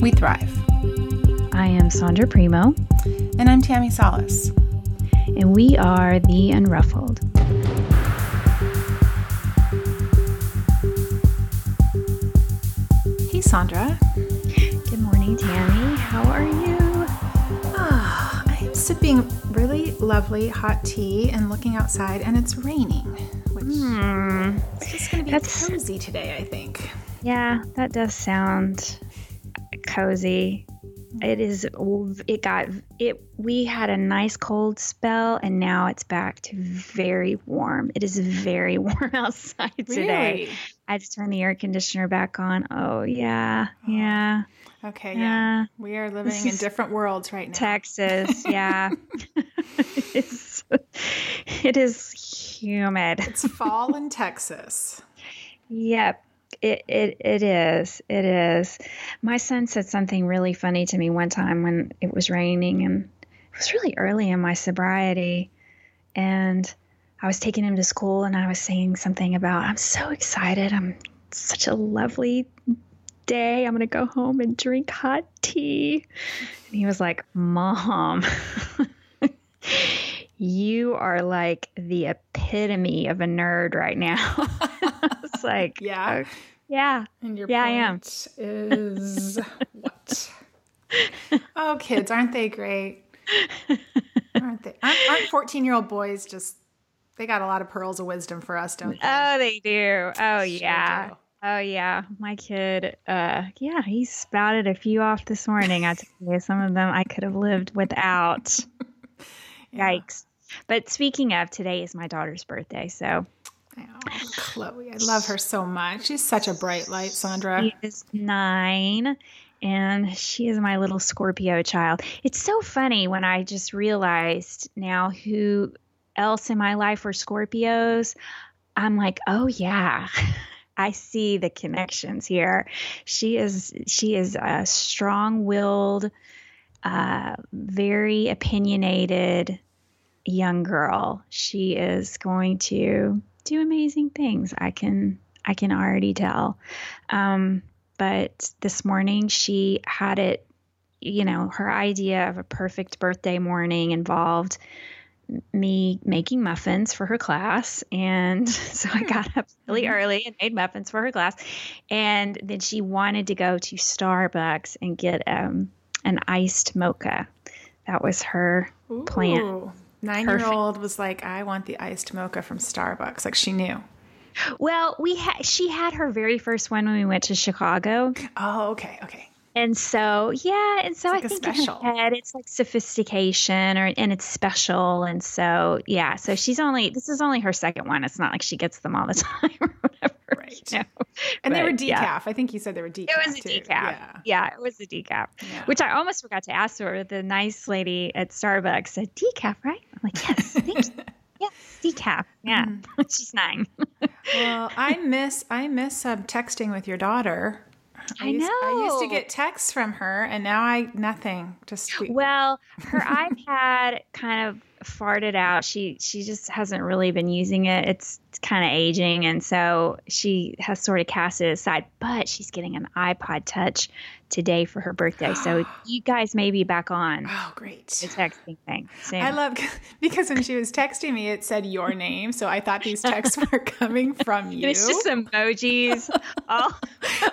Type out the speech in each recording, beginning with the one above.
We thrive. I am Sondra Primo, And I'm Tammi Salas. and we are the Unruffled. Hey, Sondra. Good morning, Tammi. How are you? Ah, I am sipping really lovely hot tea and looking outside, and it's raining, which Hmm. is just going to be That's- cozy today, I think. Yeah, that does sound cozy. It is. It got it. We had a nice cold spell, and now it's back to very warm. It is very warm outside today. Really? I had to turn the air conditioner back on. Oh yeah, yeah. Okay, yeah. Yeah. We are living This in different worlds right now. Texas, yeah. it's, it is humid. It's fall in Texas. Yep. It, it it is. It is. My son said something really funny to me one time when it was raining and it was really early in my sobriety and I was taking him to school and I was saying something about I'm so excited. I'm such a lovely day. I'm going to go home and drink hot tea. And he was like, "Mom, you are like the epitome of a nerd right now." it's like, Yeah. "Oh, yeah. And your Yeah, I am. point is what? Oh, kids, aren't they great? Aren't they? Aren't 14 year old boys just, they got a lot of pearls of wisdom for us, don't they? Oh, they do. Oh, Sure yeah. do. Oh yeah, my kid. Uh, yeah, he spouted a few off this morning. I tell you, some of them I could have lived without. Yeah. Yikes! But speaking of, today is my daughter's birthday, so Oh, Chloe, I love her so much. She's such a bright light, Sondra. she is nine, and she is my little Scorpio child. It's so funny when I just realized now who else in my life were Scorpios. I'm like, oh yeah. I see the connections here. She is she is a strong-willed, uh, very opinionated young girl. She is going to do amazing things. I can I can already tell. Um, but this morning she had it. You know, her idea of a perfect birthday morning involved me making muffins for her class. And so I got up really early and made muffins for her class. And then she wanted to go to Starbucks and get um, an iced mocha. That was her plan. Nine year old was like, I want the iced mocha from Starbucks. Like she knew. Well, we had she had her very first one when we went to Chicago. Oh, okay, okay. And so, yeah, and so like I think special. in her head it's like sophistication or and it's special and so yeah, so she's only this is only her second one. It's not like she gets them all the time or whatever. Right. you know. And they were decaf. yeah. I think you said they were decaf. It was a too. decaf. Yeah. Yeah. it was a decaf. Yeah. Which I almost forgot to ask her. The nice lady at Starbucks said, decaf, right? I'm like, yes, thank you. Yeah, decaf. Yeah. Mm-hmm. She's nine. Well, I miss I miss um, texting with your daughter. I used, I used to get texts from her, and now I nothing. Just we- Well, her iPad kind of farted out. She she just hasn't really been using it. It's, it's kind of aging, and so she has sort of cast it aside. But she's getting an iPod Touch today for her birthday, so you guys may be back on oh, great. the texting thing soon. I love because when she was texting me, it said your name, so I thought these texts were coming from you. it's just emojis. oh,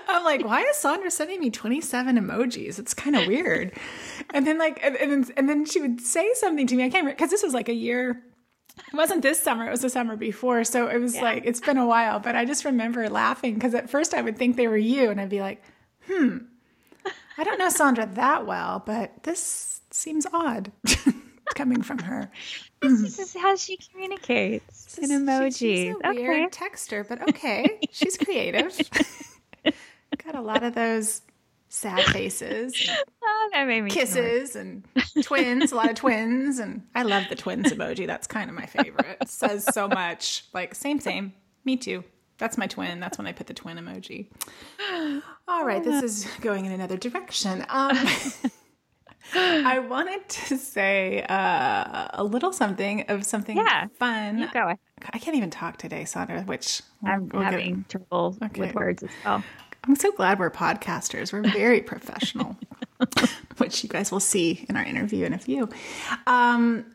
I'm like, why is Sondra sending me 27 emojis? It's kind of weird. And then like, and, and, then, and then she would say something to me. I can't remember because this was like a year. It wasn't this summer. It was the summer before. So it was like it's been a while. But I just remember laughing because at first I would think they were you, and I'd be like, hmm, I don't know Sondra that well, but this seems odd coming from her. this is how she communicates in She- emojis. She's a okay. weird texter, but okay, she's creative. Got a lot of those sad faces, Oh, that made me kisses, and twins. A lot of twins, and I love the twins emoji. That's kind of my favorite. It says so much. Like same, same. Me too. That's my twin. That's when I put the twin emoji. All right, this is going in another direction. Um, I wanted to say uh, a little something of something Yeah, fun. You go. I can't even talk today, Sondra, which I'm we'll get- having trouble Okay. with words as well. I'm so glad we're podcasters. We're very professional, which you guys will see in our interview in a few. Um,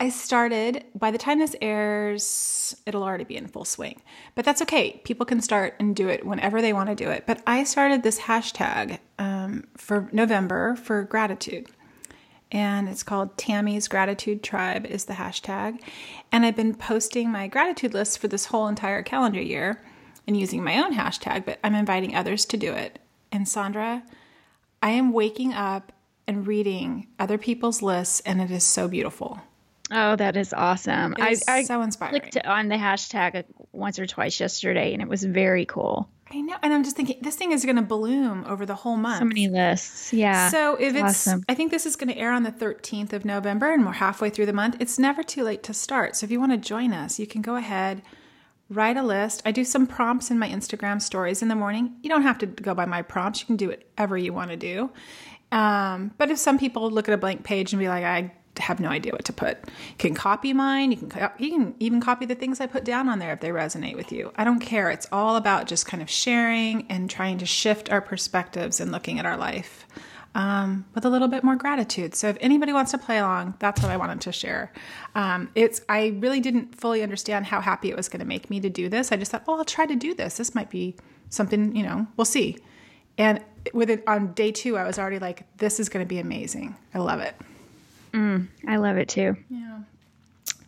I started, by the time this airs, it'll already be in full swing. But that's okay. People can start and do it whenever they want to do it. But I started this hashtag um, for November for gratitude. And it's called Tammi's Gratitude Tribe, is the hashtag. And I've been posting my gratitude list for this whole entire calendar year and using my own hashtag, but I'm inviting others to do it. And Sondra, I am waking up and reading other people's lists, and it is so beautiful. Oh, that is awesome. It is I, I so inspiring. clicked on the hashtag once or twice yesterday, and it was very cool. I know, and I'm just thinking this thing is going to bloom over the whole month. So many lists. Yeah. So if it's, awesome. I think this is going to air on the 13th of November, and we're halfway through the month. It's never too late to start. So if you want to join us, you can go ahead, write a list. I do some prompts in my Instagram stories in the morning. You don't have to go by my prompts. You can do whatever you want to do. Um, but if some people look at a blank page and be like, I have no idea what to put, you can copy mine. You can you can even copy the things I put down on there if they resonate with you. I don't care. It's all about just kind of sharing and trying to shift our perspectives and looking at our life um, with a little bit more gratitude. So if anybody wants to play along, that's what I wanted to share. Um, it's I really didn't fully understand how happy it was going to make me to do this. I just thought, well, I'll try to do this. This might be something, you know, we'll see. And with it on day two, I was already like, this is going to be amazing. I love it. I love it too. Yeah.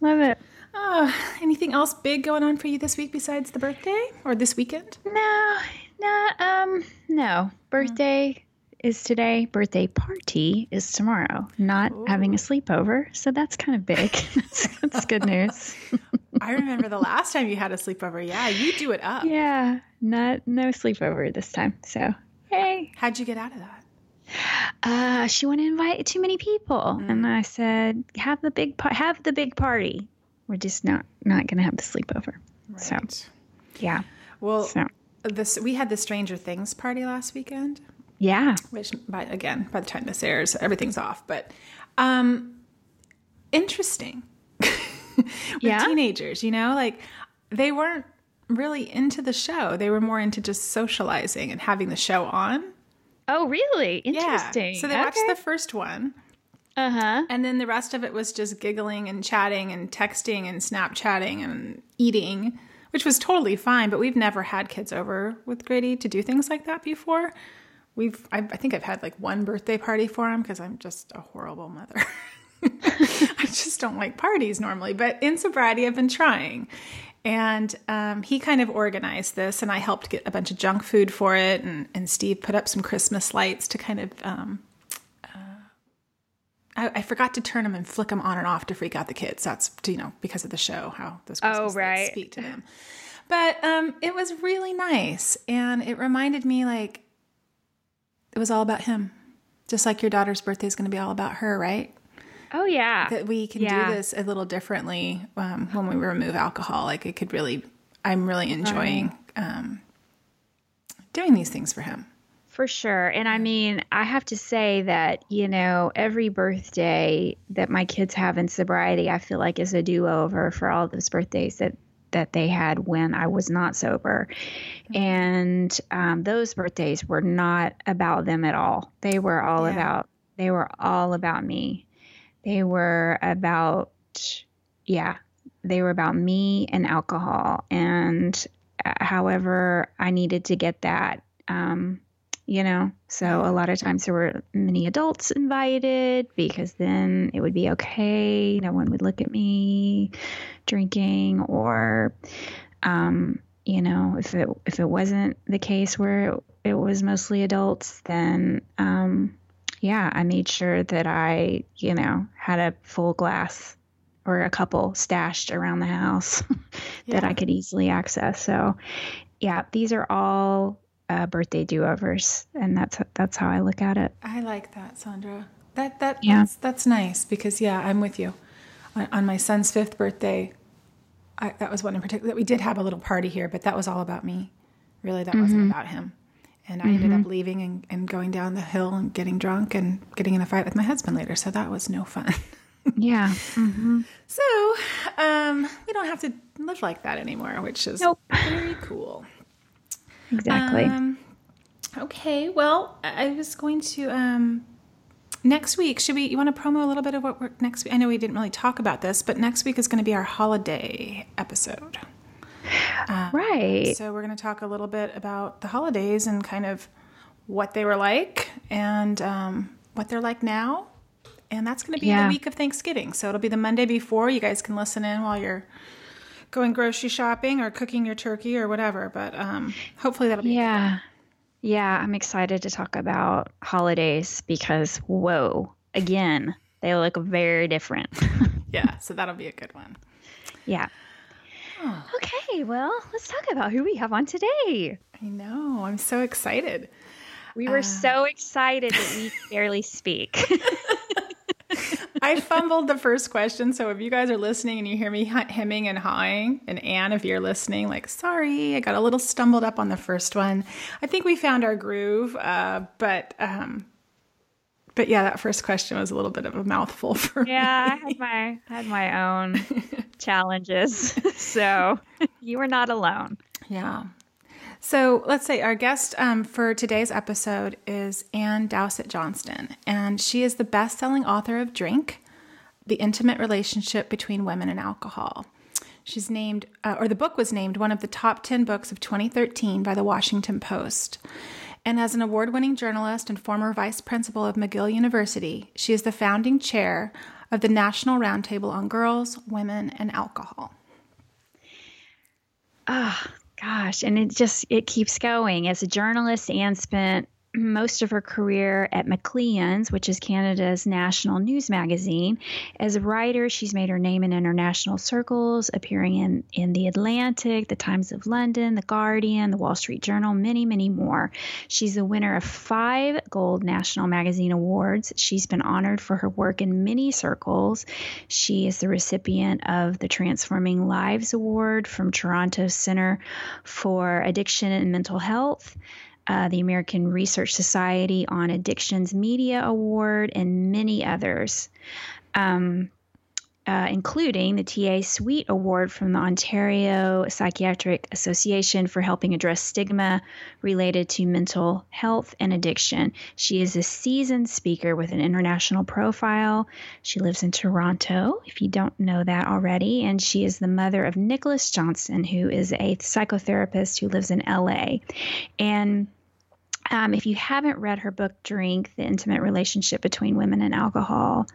Love it. Oh, anything else big going on for you this week besides the birthday or this weekend? No, no, um, no. Birthday is today. Birthday party is tomorrow. Not having a sleepover, so that's kind of big. that's, that's good news. I remember the last time you had a sleepover. Yeah, you do it up. yeah, not no sleepover this time. So hey, How'd you get out of that? Uh, she wanted to invite too many people, and I said, have the big pa- have the big party. We're just not not gonna have the sleepover. So yeah, Well, so. this we had the Stranger Things party last weekend. yeah, which by again by the time this airs everything's off. But um interesting. With Yeah? teenagers you know? Like they weren't really into the show. They were more into just socializing and having the show on Oh, really? Interesting. yeah so they watched the first one uh huh. and then the rest of it was just giggling and chatting and texting and snapchatting and eating which was totally fine but we've never had kids over with grady to do things like that before we've i, I think i've had like one birthday party for him because i'm just a horrible mother i just don't like parties normally but in sobriety i've been trying and um, he kind of organized this and i helped get a bunch of junk food for it and, and steve put up some christmas lights to kind of um, I, I forgot to turn them and flick them on and off to freak out the kids. That's you know because of the show how those Christmas lights right. speak to them. But um, it was really nice, and it reminded me like it was all about him, just like your daughter's birthday is going to be all about her, right? Oh yeah. That we can Yeah. do this a little differently um, when we remove alcohol. Like it could really, I'm really enjoying um, doing these things for him. For sure. And I mean, I have to say that, you know, every birthday that my kids have in sobriety, I feel like is a do over for all those birthdays that that they had when I was not sober. And um, those birthdays were not about them at all. They were all Yeah. about they were all about me. They were about yeah, they were about me and alcohol and uh, however I needed to get that um you know so a lot of times there were many adults invited because then it would be okay. No one would look at me drinking or um you know if it if it wasn't the case where it, it was mostly adults then um yeah i made sure that i you know had a full glass or a couple stashed around the house that Yeah. i could easily access so yeah these are all uh, birthday do-overs, and that's that's how I look at it. I like that, Sondra. That that Yeah. that's, that's nice because yeah, I'm with you. On, on my son's fifth birthday, I, that was one in particular that we did have a little party here, but that was all about me. Really, that wasn't about him. And I ended up leaving and, and going down the hill and getting drunk and getting in a fight with my husband later. So that was no fun. Yeah. hmm so um, we don't have to live like that anymore, which is Nope. very cool. Exactly. Um, okay, well, I I was going to um, next week. Should we? You want to promo a little bit of what we're next week? I know we didn't really talk about this, but next week is going to be our holiday episode. Right. So we're going to talk a little bit about the holidays and kind of what they were like and um, what they're like now. And that's going to be Yeah. the week of Thanksgiving. So it'll be the Monday before. You guys can listen in while you're going grocery shopping or cooking your turkey or whatever. But um, hopefully that'll be Yeah. Yeah, I'm excited to talk about holidays because, whoa, again, they look very different. yeah. So that'll be a good one. yeah. Okay, well, let's talk about who we have on today. I know. I'm so excited. We were so excited that we barely speak. I fumbled the first question, so if you guys are listening and you hear me hemming and hawing, and Ann, if you're listening, like, sorry, I got a little stumbled up on the first one. I think we found our groove, uh, but um, but yeah, that first question was a little bit of a mouthful for me. yeah, I had my I had my own challenges. so you were not alone. Yeah. So let's say our guest um, for today's episode is Ann Dowsett Johnston, and she is the best selling author of Drink The Intimate Relationship Between Women and Alcohol. She's named, uh, or the book was named one of the top 10 books of 2013 by the Washington Post. And as an award winning journalist and former vice principal of McGill University, she is the founding chair of the National Roundtable on Girls, Women, and Alcohol. Ah, gosh, and it just it keeps going. As a journalist, Ann spent most of her career at Maclean's, which is Canada's national news magazine. As a writer, she's made her name in international circles, appearing in, in The Atlantic, The Times of London, The Guardian, The Wall Street Journal, many, many more. She's the winner of five Gold National Magazine Awards. She's been honored for her work in many circles. She is the recipient of the Transforming Lives Award from Toronto Center for Addiction and Mental Health uh, the American Research Society on Addictions Media Award, and many others, um, uh, including the TA Sweet Award from the Ontario Psychiatric Association for helping address stigma related to mental health and addiction. She is a seasoned speaker with an international profile. She lives in Toronto, if you don't know that already, and she is the mother of Nicholas Johnson, who is a psychotherapist who lives in LA. And um, if you haven't read her book, Drink The Intimate Relationship Between Women and Alcohol,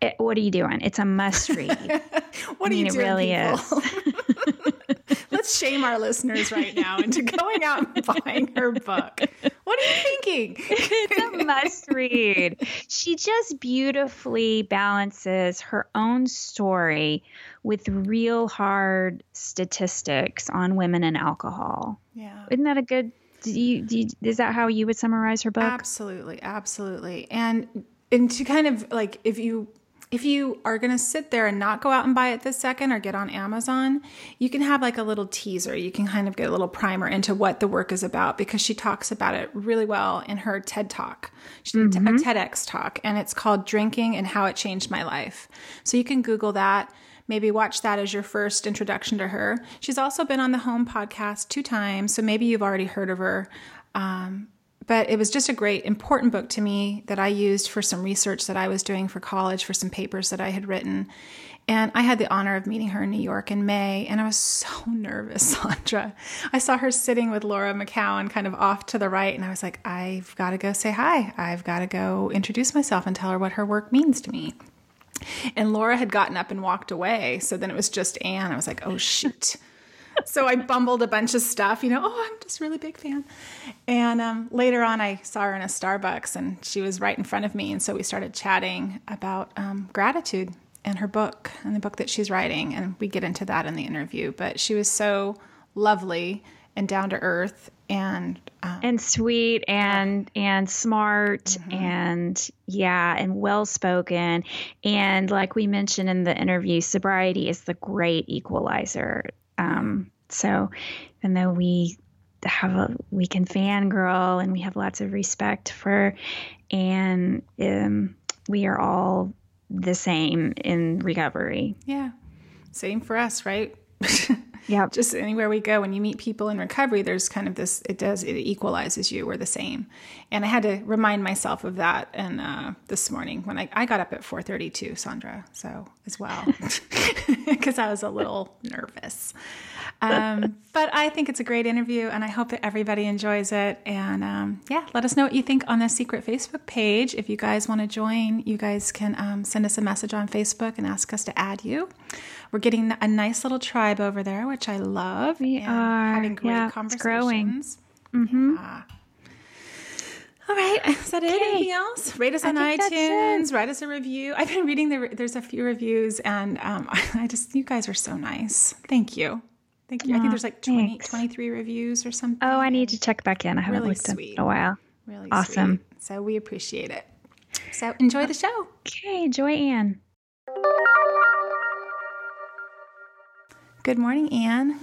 it, what are you doing? It's a must read. What I mean, are you it doing, really people? Let's shame our listeners right now into going out and buying her book. What are you thinking? it's a must read. She just beautifully balances her own story with real hard statistics on women and alcohol. Yeah. Isn't that a good? Do you, do you, is that how you would summarize her book? Absolutely, absolutely. And and to kind of like if you if you are going to sit there and not go out and buy it this second or get on Amazon, you can have like a little teaser. You can kind of get a little primer into what the work is about because she talks about it really well in her TED talk. She did a TEDx talk and it's called Drinking and How It Changed My Life. So you can Google that. Maybe watch that as your first introduction to her. She's also been on the Home podcast two times, so maybe you've already heard of her. Um, but it was just a great, important book to me that I used for some research that I was doing for college for some papers that I had written. And I had the honor of meeting her in New York in May, and I was so nervous, Sondra. I saw her sitting with Laura McKowen kind of off to the right, and I was like, I've got to go say hi. I've got to go introduce myself and tell her what her work means to me. And Laura had gotten up and walked away. So then it was just Ann. I was like, oh, shoot. So I bumbled a bunch of stuff, you know, oh, I'm just a really big fan. And um, later on, I saw her in a Starbucks and she was right in front of me. And so we started chatting about um, gratitude and her book and the book that she's writing. And we get into that in the interview. But she was so lovely and down to earth and um, and sweet and and smart Mm-hmm. and yeah and well spoken and like we mentioned in the interview sobriety is the great equalizer um so even though we have a we can fangirl and we have lots of respect for and um we are all the same in recovery yeah, same for us, right? Yep. Just anywhere we go, when you meet people in recovery, there's kind of this. It does. It equalizes you. We're the same, and I had to remind myself of that. And uh, this morning, when I, I got up at 4:32, Sondra, so as well, because I was a little nervous. Um, but I think it's a great interview, and I hope that everybody enjoys it. And um, yeah, let us know what you think on the secret Facebook page. If you guys want to join, you guys can um, send us a message on Facebook and ask us to add you. We're getting a nice little tribe over there, which I love. We are. having great Yeah, conversations. Mm-hmm. All right, is that it? Anything else? Rate us on iTunes. Write us a review. I've been reading the. There's a few reviews, and um, I just you guys are so nice. Thank you. Thank you. I think there's like 20, 23 reviews or something. oh i need to check back in i haven't Really looked sweet. in a while really awesome. sweet. So we appreciate it. So enjoy the show. okay enjoy ann Good morning, Ann.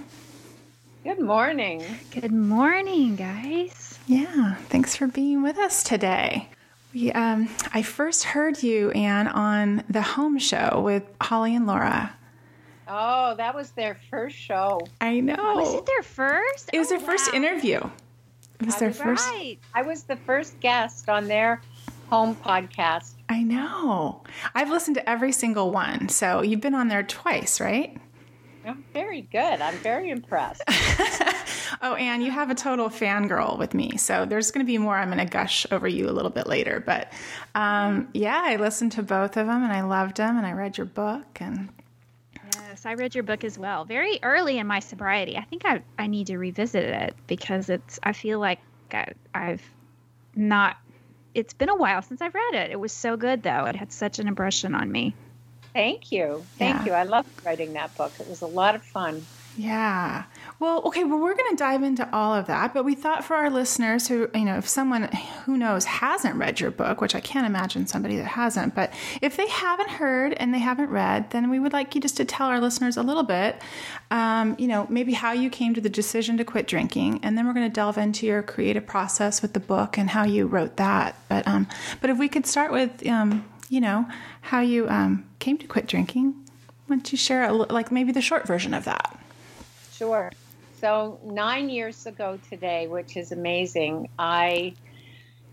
Good morning. Good morning, guys. Yeah, thanks for being with us today. We, um, I first heard you, Ann, on the home show with Holly and Laura. Oh, that was their first show. I know. Was it their first? It was Oh, their first interview. It was their first. Right. I was the first guest on their home podcast. I know. I've listened to every single one. So you've been on there twice, right? Oh, very good. I'm very impressed. Oh, Ann, you have a total fangirl with me. So there's going to be more. I'm going to gush over you a little bit later. But um, yeah, I listened to both of them and I loved them and I read your book. And Yes, I read your book as well. Very early in my sobriety. I think I, I need to revisit it because it's. I feel like I, I've not. It's been a while since I've read it. It was so good though. It had such an impression on me. Thank you. Thank Yeah. you. I loved writing that book. It was a lot of fun. Yeah. Well, okay, well, we're going to dive into all of that, but we thought for our listeners who, you know, if someone who knows hasn't read your book, which I can't imagine somebody that hasn't, but if they haven't heard and they haven't read, then we would like you just to tell our listeners a little bit, um, you know, maybe how you came to the decision to quit drinking. And then we're going to delve into your creative process with the book and how you wrote that. But, um, but if we could start with, um, you know, how you um, came to quit drinking, why don't you share, a, li- like, maybe the short version of that? Sure. So, nine years ago today, which is amazing, I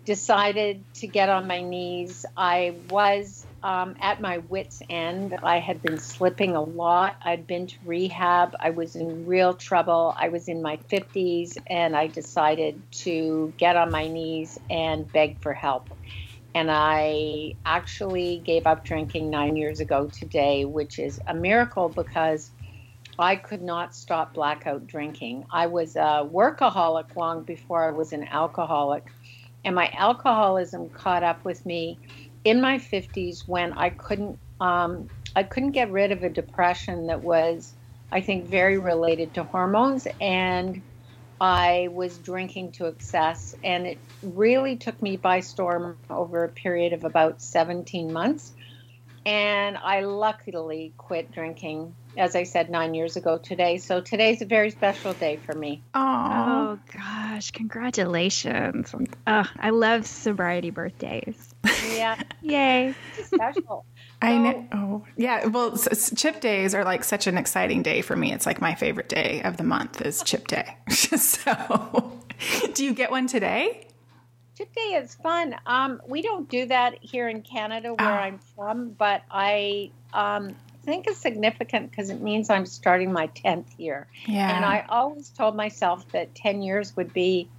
decided to get on my knees. I was um, at my wits' end. I had been slipping a lot. I'd been to rehab. I was in real trouble. I was in my 50s, and I decided to get on my knees and beg for help. And I actually gave up drinking nine years ago today, which is a miracle because I could not stop blackout drinking. I was a workaholic long before I was an alcoholic. And my alcoholism caught up with me in my 50s when I couldn't um, I couldn't get rid of a depression that was I think very related to hormones and I was drinking to excess and it really took me by storm over a period of about 17 months and I luckily quit drinking as I said 9 years ago today so today's a very special day for me Oh, Oh gosh, congratulations. Oh, I love sobriety birthdays. yeah Yay. special I know. Oh, yeah. Well, s- s- Chip days are like such an exciting day for me. It's like my favorite day of the month is Chip Day. so, do you get one today? Chip Day is fun. Um, we don't do that here in Canada where Ah. I'm from, but I um, think it's significant because it means I'm starting my 10th year. Yeah. And I always told myself that 10 years would be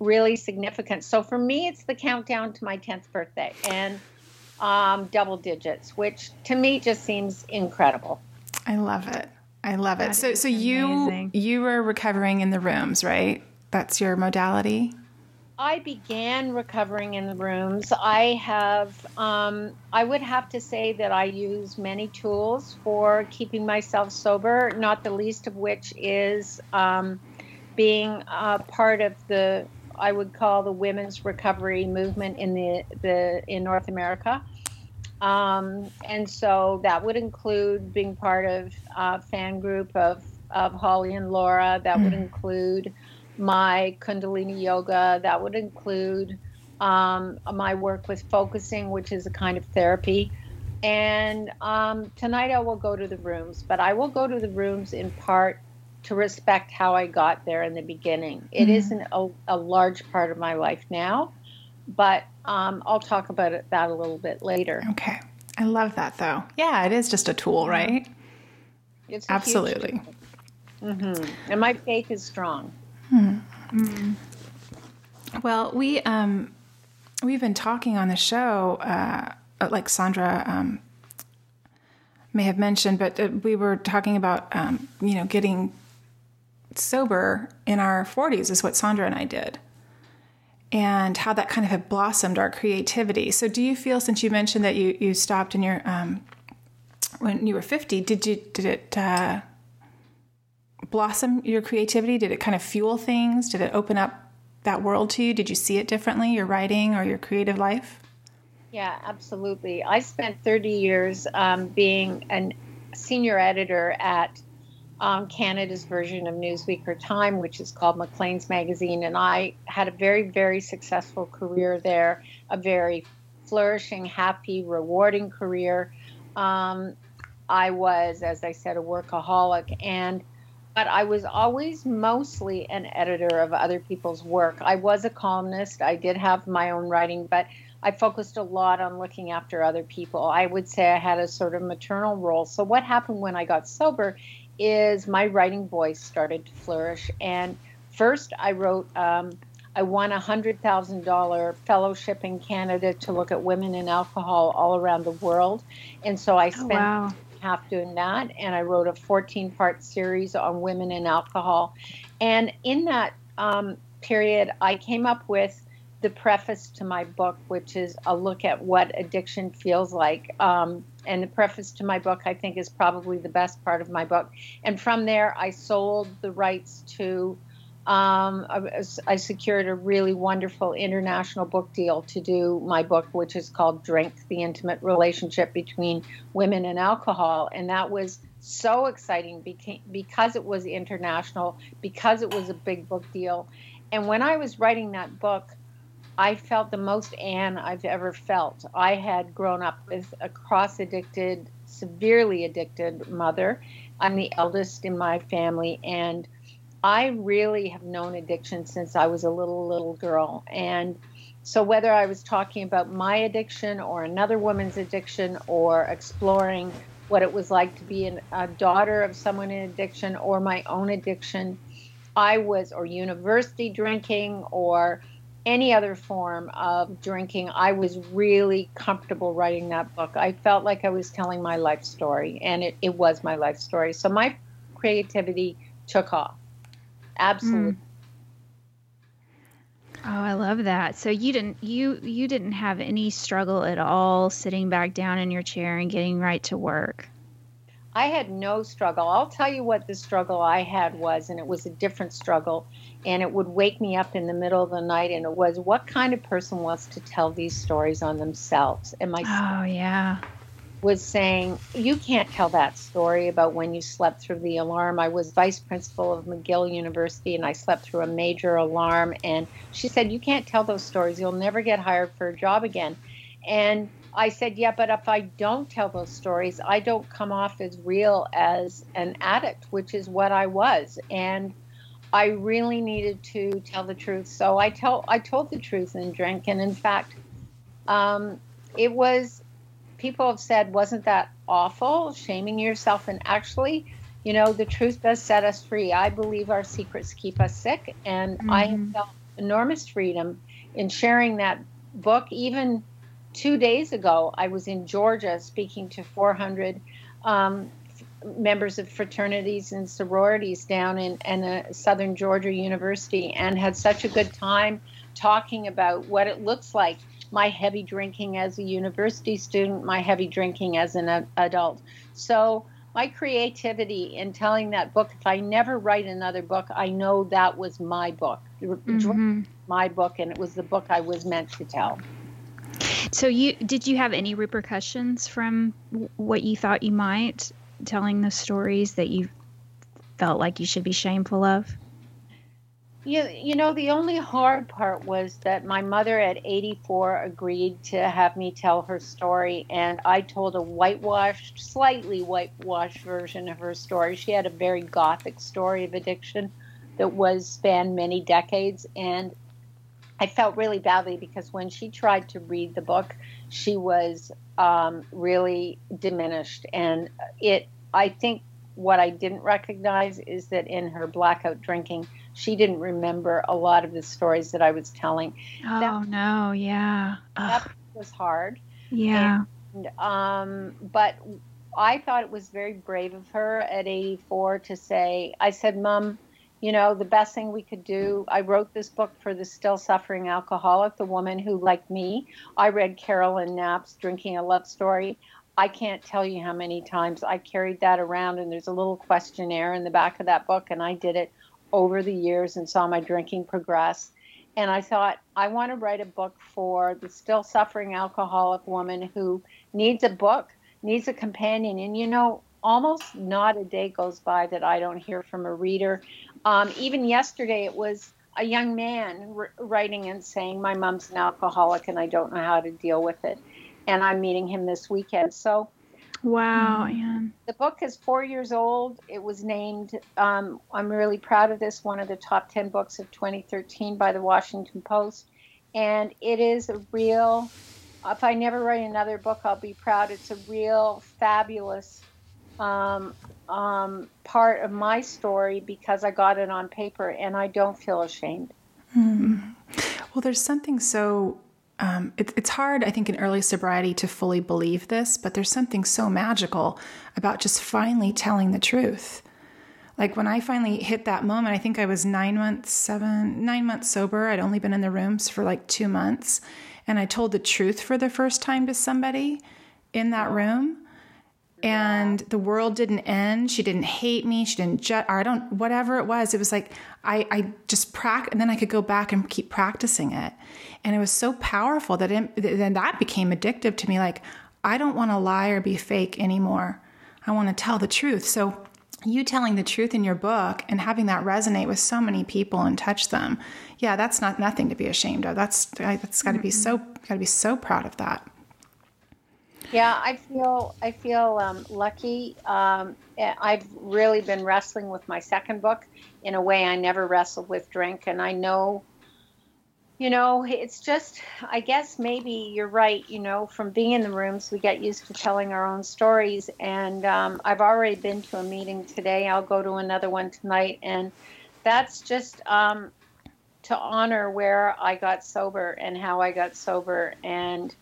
really significant. So for me, it's the countdown to my 10th birthday and um, double digits, which to me just seems incredible. I love it. I love it. That So, is so you amazing. you were recovering in the rooms, right? That's your modality. I began recovering in the rooms. I have, um, I would have to say that I use many tools for keeping myself sober, not the least of which is um, being uh, part of the I would call the women's recovery movement in the the in North America. Um, and so that would include being part of a fan group of, of Holly and Laura. That mm. would include my Kundalini yoga. That would include um, my work with focusing, which is a kind of therapy. And um, tonight I will go to the rooms, but I will go to the rooms in part to respect how I got there in the beginning. It mm. not a, a, large part of my life now, but um, I'll talk about it, that a little bit later. Okay. I love that though. Yeah, it is just a tool, right? It's Absolutely. Mm-hmm. And my faith is strong. Mm-hmm. Well, we um, we've been talking on the show, uh, like Sondra um, may have mentioned, but uh, we were talking about um, you know getting sober in our 40s is what Sondra and I did. And how that kind of had blossomed our creativity. So, do you feel, since you mentioned that you, you stopped in your um, when you were 50, did you did it uh, blossom your creativity? Did it kind of fuel things? Did it open up that world to you? Did you see it differently, your writing or your creative life? Yeah, absolutely. I spent 30 years um, being a senior editor at um, Canada's version of Newsweek or Time, which is called Maclean's Magazine. And I had a very, very successful career there, a very flourishing, happy, rewarding career. Um, I was, as I said, a workaholic. And but I was always mostly an editor of other people's work. I was a columnist. I did have my own writing, but I focused a lot on looking after other people. I would say I had a sort of maternal role. So, what happened when I got sober is my writing voice started to flourish. And first, I wrote, um, I won a $100,000 fellowship in Canada to look at women and alcohol all around the world. And so I oh, spent. Oh, wow. Half doing that, and I wrote a 14 part series on women and alcohol. And in that um, period, I came up with the preface to my book, which is a look at what addiction feels like. Um, and the preface to my book, I think, is probably the best part of my book. And from there, I sold the rights to. Um, I, I secured a really wonderful international book deal to do my book, which is called Drink The Intimate Relationship Between Women and Alcohol. And that was so exciting because it was international, because it was a big book deal. And when I was writing that book, I felt the most Ann I've ever felt. I had grown up with a cross addicted, severely addicted mother. I'm the eldest in my family, and I really have known addiction since I was a little, little girl. And so, whether I was talking about my addiction or another woman's addiction or exploring what it was like to be an, a daughter of someone in addiction or my own addiction, I was, or university drinking or any other form of drinking, I was really comfortable writing that book. I felt like I was telling my life story, and it, it was my life story. So my creativity took off. Absolutely. Mm. Oh, I love that. So you didn't you you didn't have any struggle at all sitting back down in your chair and getting right to work. I had no struggle. I'll tell you what the struggle I had was, and it was a different struggle and it would wake me up in the middle of the night and it was what kind of person wants to tell these stories on themselves and my oh yeah was saying you can't tell that story about when you slept through the alarm i was vice principal of mcgill university and i slept through a major alarm and she said you can't tell those stories you'll never get hired for a job again and I said, yeah, but if I don't tell those stories, I don't come off as real as an addict, which is what I was. And I really needed to tell the truth. So I tell I told the truth in drink, and in fact, um, it was. People have said, wasn't that awful, shaming yourself? And actually, you know, the truth does set us free. I believe our secrets keep us sick, and mm-hmm. I have felt enormous freedom in sharing that book. Even two days ago, I was in Georgia speaking to 400 um, members of fraternities and sororities down in, in a Southern Georgia University and had such a good time talking about what it looks like my heavy drinking as a university student, my heavy drinking as an adult. So, my creativity in telling that book. If I never write another book, I know that was my book, mm-hmm. my book, and it was the book I was meant to tell. So you did you have any repercussions from what you thought you might telling the stories that you felt like you should be shameful of? You, you know, the only hard part was that my mother at 84 agreed to have me tell her story, and I told a whitewashed, slightly whitewashed version of her story. She had a very gothic story of addiction that was spanned many decades, and I felt really badly because when she tried to read the book, she was um, really diminished, and it. I think what I didn't recognize is that in her blackout drinking, she didn't remember a lot of the stories that I was telling. Oh that, no, yeah, Ugh. that was hard. Yeah, and, um, but I thought it was very brave of her at 84 to say. I said, "Mom." you know, the best thing we could do. I wrote this book for the still suffering alcoholic, the woman who, like me, I read Caroline Knapp's Drinking a Love Story. I can't tell you how many times I carried that around, and there's a little questionnaire in the back of that book, and I did it over the years and saw my drinking progress. And I thought, I want to write a book for the still suffering alcoholic woman who needs a book, needs a companion. And you know, almost not a day goes by that I don't hear from a reader. Um, even yesterday, it was a young man r- writing and saying, My mom's an alcoholic and I don't know how to deal with it. And I'm meeting him this weekend. So, wow, Ann. The book is four years old. It was named, um, I'm really proud of this, one of the top 10 books of 2013 by the Washington Post. And it is a real, if I never write another book, I'll be proud. It's a real fabulous um, um, part of my story because I got it on paper and I don't feel ashamed. Mm. Well, there's something so. Um, it, it's hard, I think, in early sobriety to fully believe this, but there's something so magical about just finally telling the truth. Like when I finally hit that moment, I think I was nine months, seven, nine months sober. I'd only been in the rooms for like two months. And I told the truth for the first time to somebody in that room and the world didn't end. She didn't hate me. She didn't judge. I don't, whatever it was. It was like I, I just practice, and then I could go back and keep practicing it. And it was so powerful that it, then that became addictive to me. Like I don't want to lie or be fake anymore. I want to tell the truth. So you telling the truth in your book and having that resonate with so many people and touch them, yeah, that's not nothing to be ashamed of. That's that's got to be mm-hmm. so got to be so proud of that. Yeah, I feel I feel um, lucky. Um, I've really been wrestling with my second book in a way I never wrestled with drink, and I know, you know, it's just I guess maybe you're right. You know, from being in the rooms, we get used to telling our own stories, and um, I've already been to a meeting today. I'll go to another one tonight, and that's just um, to honor where I got sober and how I got sober and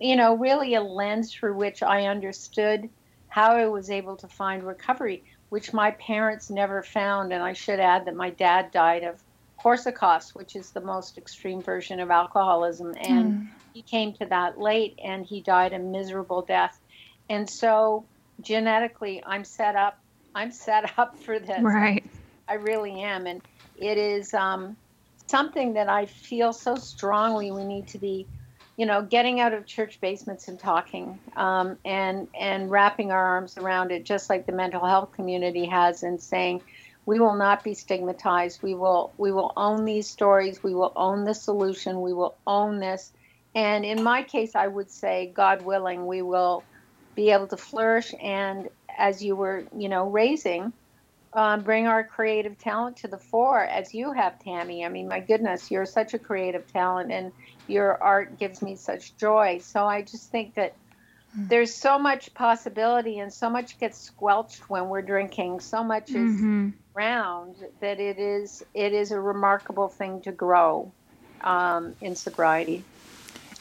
you know, really a lens through which I understood how I was able to find recovery, which my parents never found. And I should add that my dad died of Korsakoff's, which is the most extreme version of alcoholism. And mm. he came to that late and he died a miserable death. And so genetically, I'm set up. I'm set up for this. Right. I really am. And it is um, something that I feel so strongly we need to be you know, getting out of church basements and talking, um, and and wrapping our arms around it, just like the mental health community has, and saying, we will not be stigmatized. We will we will own these stories. We will own the solution. We will own this. And in my case, I would say, God willing, we will be able to flourish. And as you were, you know, raising, um, bring our creative talent to the fore, as you have, Tammi. I mean, my goodness, you're such a creative talent, and your art gives me such joy. So I just think that mm. there's so much possibility and so much gets squelched when we're drinking. So much is mm-hmm. around that it is it is a remarkable thing to grow um, in sobriety.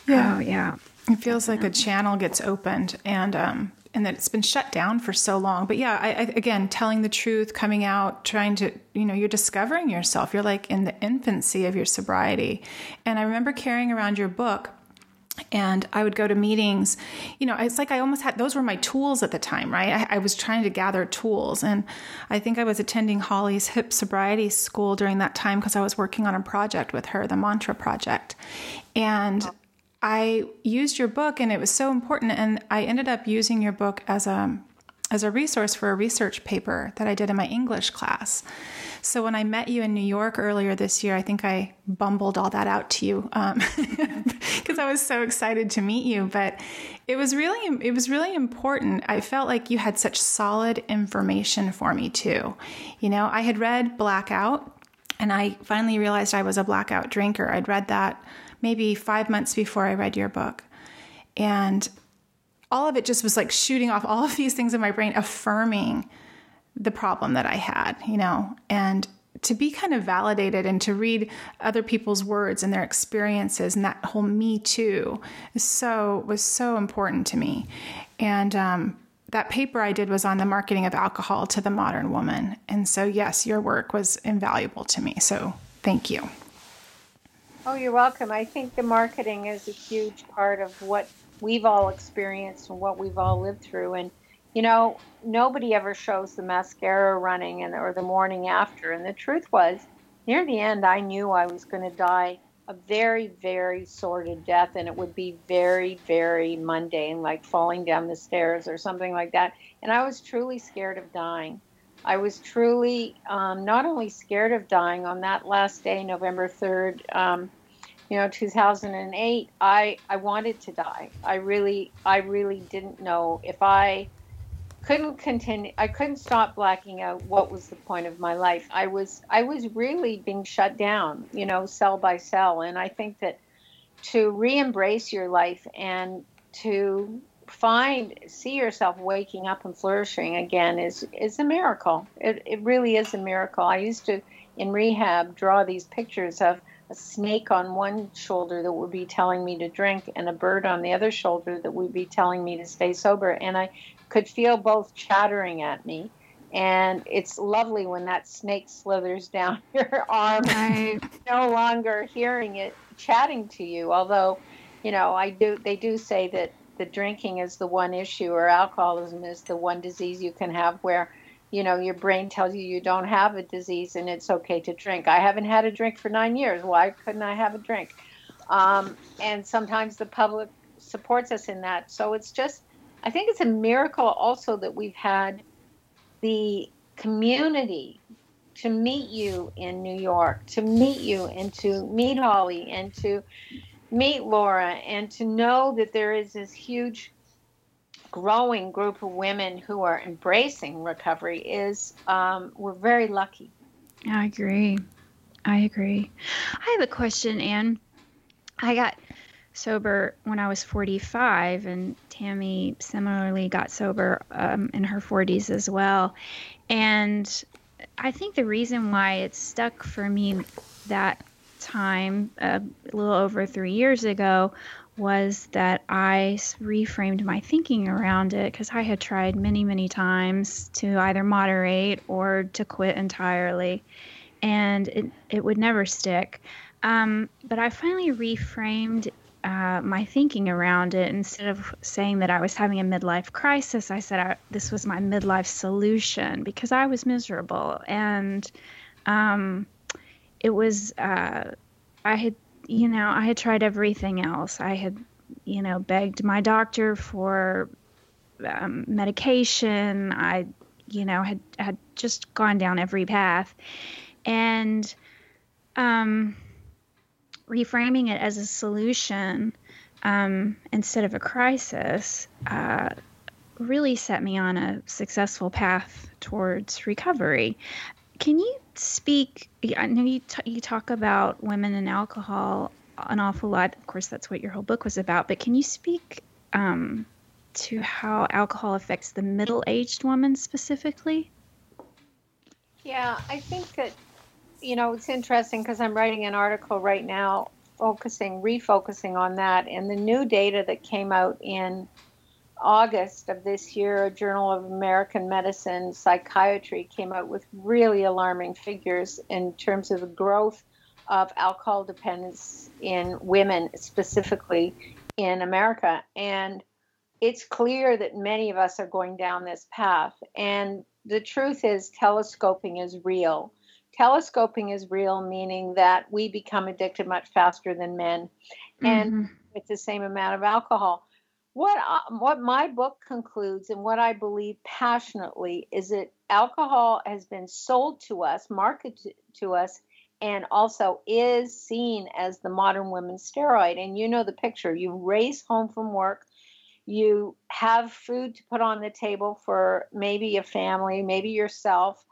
Yeah, oh, yeah. It feels like a channel gets opened, and um, and that it's been shut down for so long. But yeah, I, I, again, telling the truth, coming out, trying to, you know, you're discovering yourself. You're like in the infancy of your sobriety. And I remember carrying around your book and I would go to meetings. You know, it's like I almost had those were my tools at the time, right? I, I, was trying to gather tools, and I think I was attending Holly's hip sobriety school during that time because I was working on a project with her, the Mantra Project, and. I used your book and it was so important and I ended up using your book as a as a resource for a research paper that I did in my English class. So when I met you in New York earlier this year, I think I bumbled all that out to you because um, I was so excited to meet you. But it was really it was really important. I felt like you had such solid information for me too. You know, I had read Blackout, and I finally realized I was a blackout drinker. I'd read that maybe five months before I read your book, and all of it just was like shooting off all of these things in my brain, affirming the problem that I had, you know, and to be kind of validated and to read other people's words and their experiences and that whole me too is so was so important to me. And um, that paper i did was on the marketing of alcohol to the modern woman. And so yes your work was invaluable to me. So thank you oh you're welcome i think the marketing is a huge part of what we've all experienced and what we've all lived through and you know, nobody ever shows the mascara running and or the morning after. And the truth was, near the end, I knew I was going to die a very, very sordid death, and it would be very, very mundane, like falling down the stairs or something like that. And I was truly scared of dying. I was truly um, not only scared of dying on that last day, November 3rd, um, you know, 2008, I, I wanted to die. I really, I really didn't know if I couldn't continue i couldn't stop blacking out what was the point of my life i was i was really being shut down you know cell by cell and i think that to re-embrace your life and to find see yourself waking up and flourishing again is is a miracle it, it really is a miracle i used to in rehab draw these pictures of a snake on one shoulder that would be telling me to drink and a bird on the other shoulder that would be telling me to stay sober and i could feel both chattering at me. And it's lovely when that snake slithers down your arm, right. no longer hearing it chatting to you. Although, you know, I do. They do say that the drinking is the one issue, or alcoholism is the one disease you can have where, you know, your brain tells you you don't have a disease and it's okay to drink. I haven't had a drink for nine years. Why couldn't I have a drink? Um, and sometimes the public supports us in that. So it's just I think it's a miracle also that we've had the community to meet you in New York, to meet you and to meet Holly and to meet Laura and to know that there is this huge growing group of women who are embracing recovery is um, we're very lucky. I agree. I agree. I have a question, Ann. I got sober when I was 45, and Tammi similarly got sober um, in her 40s as well. And I think the reason why it stuck for me that time, uh, a little over three years ago, was that I reframed my thinking around it because I had tried many, many times to either moderate or to quit entirely, and it, it would never stick. Um, but I finally reframed uh, my thinking around it. Instead of saying that I was having a midlife crisis, I said I, this was my midlife solution because I was miserable. And um, it was, uh, I had, you know, I had tried everything else. I had, you know, begged my doctor for um, medication. I, you know, had, had just gone down every path. And, um, reframing it as a solution um, instead of a crisis uh, really set me on a successful path towards recovery. Can you speak? I know you, t- you talk about women and alcohol an awful lot. Of course, that's what your whole book was about. But can you speak um, to how alcohol affects the middle aged woman specifically? Yeah, I think that you know, it's interesting because I'm writing an article right now focusing, refocusing on that. And the new data that came out in August of this year, a Journal of American Medicine Psychiatry came out with really alarming figures in terms of the growth of alcohol dependence in women specifically in America. And it's clear that many of us are going down this path. And the truth is, telescoping is real. Telescoping is real, meaning that we become addicted much faster than men, and mm-hmm. with the same amount of alcohol. What uh, what my book concludes, and what I believe passionately, is that alcohol has been sold to us, marketed to us, and also is seen as the modern women's steroid. And you know the picture: you race home from work. You have food to put on the table for maybe a family, maybe yourself,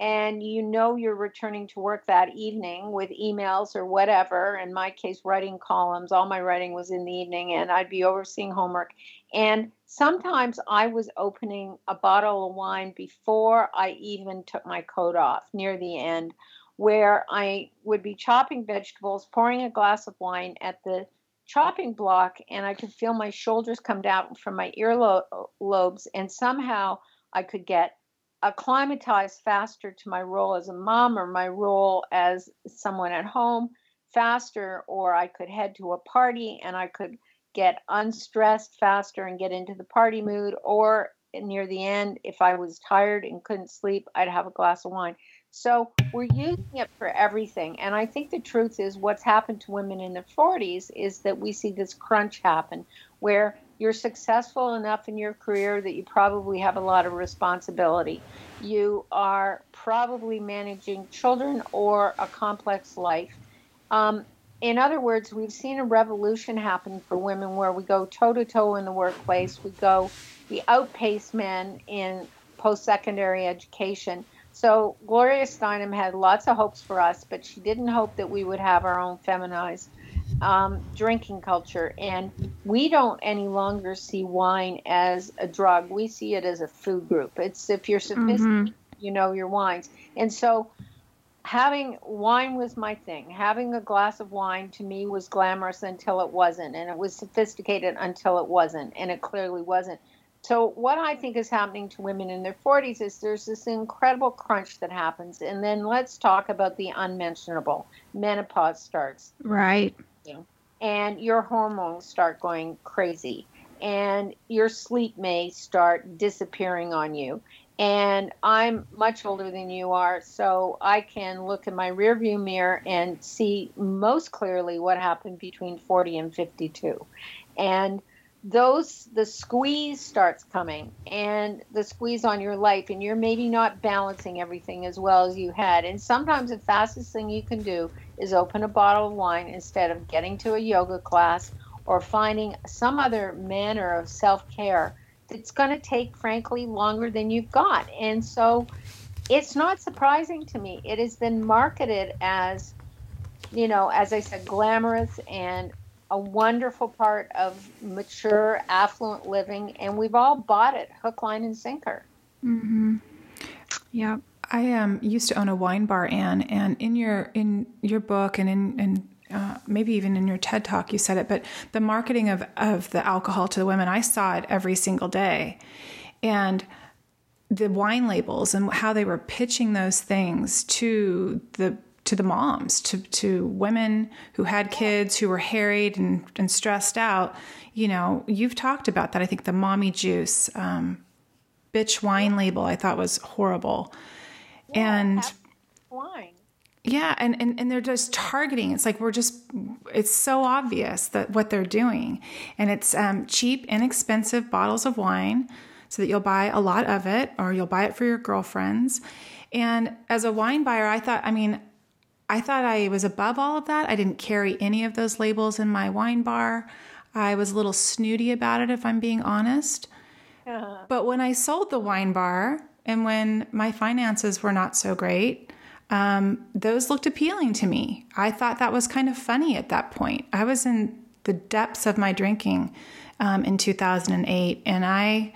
and you know you're returning to work that evening with emails or whatever. In my case, writing columns, all my writing was in the evening, and I'd be overseeing homework. And sometimes I was opening a bottle of wine before I even took my coat off near the end, where I would be chopping vegetables, pouring a glass of wine at the chopping block and I could feel my shoulders come down from my earlobes, and somehow I could get acclimatized faster to my role as a mom or my role as someone at home faster, or I could head to a party and I could get unstressed faster and get into the party mood, or near the end, if I was tired and couldn't sleep, I'd have a glass of wine. So we're using it for everything. And I think the truth is what's happened to women in their 40s is that we see this crunch happen where you're successful enough in your career that you probably have a lot of responsibility. You are probably managing children or a complex life. Um, in other words, we've seen a revolution happen for women where we go toe to toe in the workplace. We go, we outpace men in post secondary education. So Gloria Steinem had lots of hopes for us, but she didn't hope that we would have our own feminized um, drinking culture. And we don't any longer see wine as a drug. We see it as a food group. It's if you're sophisticated, mm-hmm. you know your wines. And so having wine was my thing. Having a glass of wine to me was glamorous until it wasn't, and it was sophisticated until it wasn't, and it clearly wasn't. So, what I think is happening to women in their 40s is there's this incredible crunch that happens. And then let's talk about the unmentionable. Menopause starts. Right. And your hormones start going crazy. And your sleep may start disappearing on you. And I'm much older than you are, so I can look in my rearview mirror and see most clearly what happened between 40 and 52. And those the squeeze starts coming and the squeeze on your life and you're maybe not balancing everything as well as you had. And sometimes the fastest thing you can do is open a bottle of wine instead of getting to a yoga class or finding some other manner of self-care that's going to take frankly longer than you've got. And so it's not surprising to me. It has been marketed as you know as i said glamorous and a wonderful part of mature, affluent living, and we've all bought it hook, line, and sinker. Mm-hmm. Yeah. I um, used to own a wine bar, Ann, and in your in your book and in, in uh, maybe even in your TED talk, you said it, but the marketing of, of the alcohol to the women, I saw it every single day. And the wine labels and how they were pitching those things to the to the moms, to, to women who had kids who were harried and, and stressed out. You know, you've talked about that. I think the mommy juice, um, bitch wine label, I thought was horrible. Yeah, and wine. Yeah, and, and, and they're just targeting. It's like we're just, it's so obvious that what they're doing. And it's um, cheap, inexpensive bottles of wine so that you'll buy a lot of it or you'll buy it for your girlfriends. And as a wine buyer, I thought, I mean, I thought I was above all of that. I didn't carry any of those labels in my wine bar. I was a little snooty about it, if I'm being honest. Uh-huh. But when I sold the wine bar and when my finances were not so great, um, those looked appealing to me. I thought that was kind of funny at that point. I was in the depths of my drinking um, in 2008, and I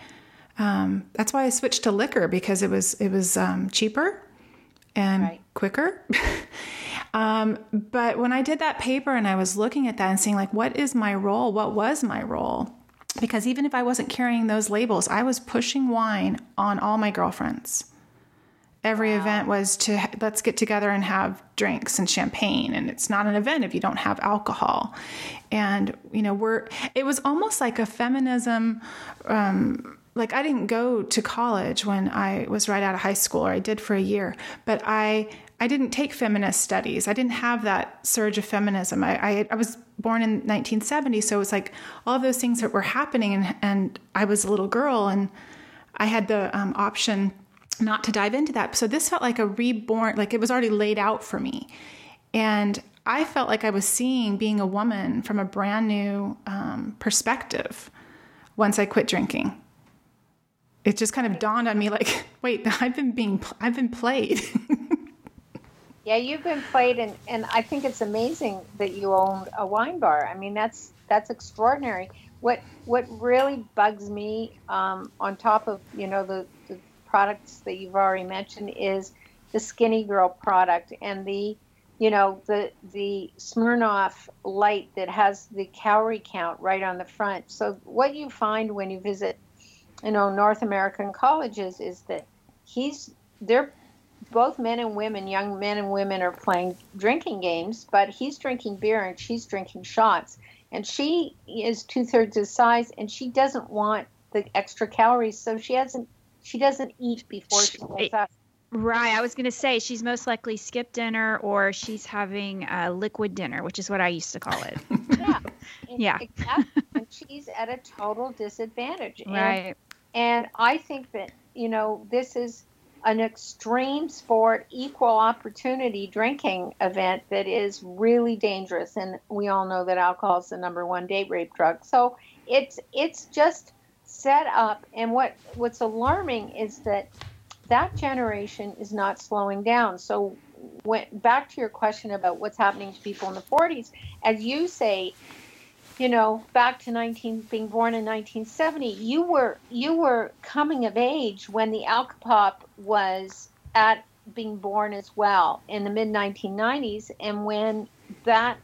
um, that's why I switched to liquor because it was it was um, cheaper and right. quicker. Um, but when I did that paper and I was looking at that and seeing, like, what is my role? What was my role? Because even if I wasn't carrying those labels, I was pushing wine on all my girlfriends. Every wow. event was to let's get together and have drinks and champagne. And it's not an event if you don't have alcohol. And, you know, we're, it was almost like a feminism, um, like I didn't go to college when I was right out of high school, or I did for a year, but I I didn't take feminist studies. I didn't have that surge of feminism. I, I, I was born in 1970, so it was like all those things that were happening, and, and I was a little girl, and I had the um, option not to dive into that. So this felt like a reborn, like it was already laid out for me, and I felt like I was seeing being a woman from a brand new um, perspective once I quit drinking it just kind of dawned on me like, wait, I've been being, I've been played. yeah, you've been played, and, and I think it's amazing that you own a wine bar. I mean, that's that's extraordinary. What what really bugs me, um, on top of you know the, the products that you've already mentioned, is the Skinnygirl product and the you know the the Smirnoff light that has the calorie count right on the front. So what you find when you visit you know North American colleges is that he's they're both men and women, young men and women are playing drinking games, but he's drinking beer and she's drinking shots. And she is two thirds his size and she doesn't want the extra calories, so she hasn't she doesn't eat before she goes up. Right. I was going to say she's most likely skipped dinner or she's having a liquid dinner, which is what I used to call it. yeah. yeah. Exactly. and she's at a total disadvantage. Right. And and I think that, you know, this is an extreme sport, equal opportunity drinking event that is really dangerous. And we all know that alcohol is the number one date rape drug. So it's it's just set up. And what what's alarming is that that generation is not slowing down. So went back to your question about what's happening to people in the 40s, as you say, you know, back to 19 being born in 1970, you were you were coming of age when the Alcopop was at being born as well in the mid 1990s, and when that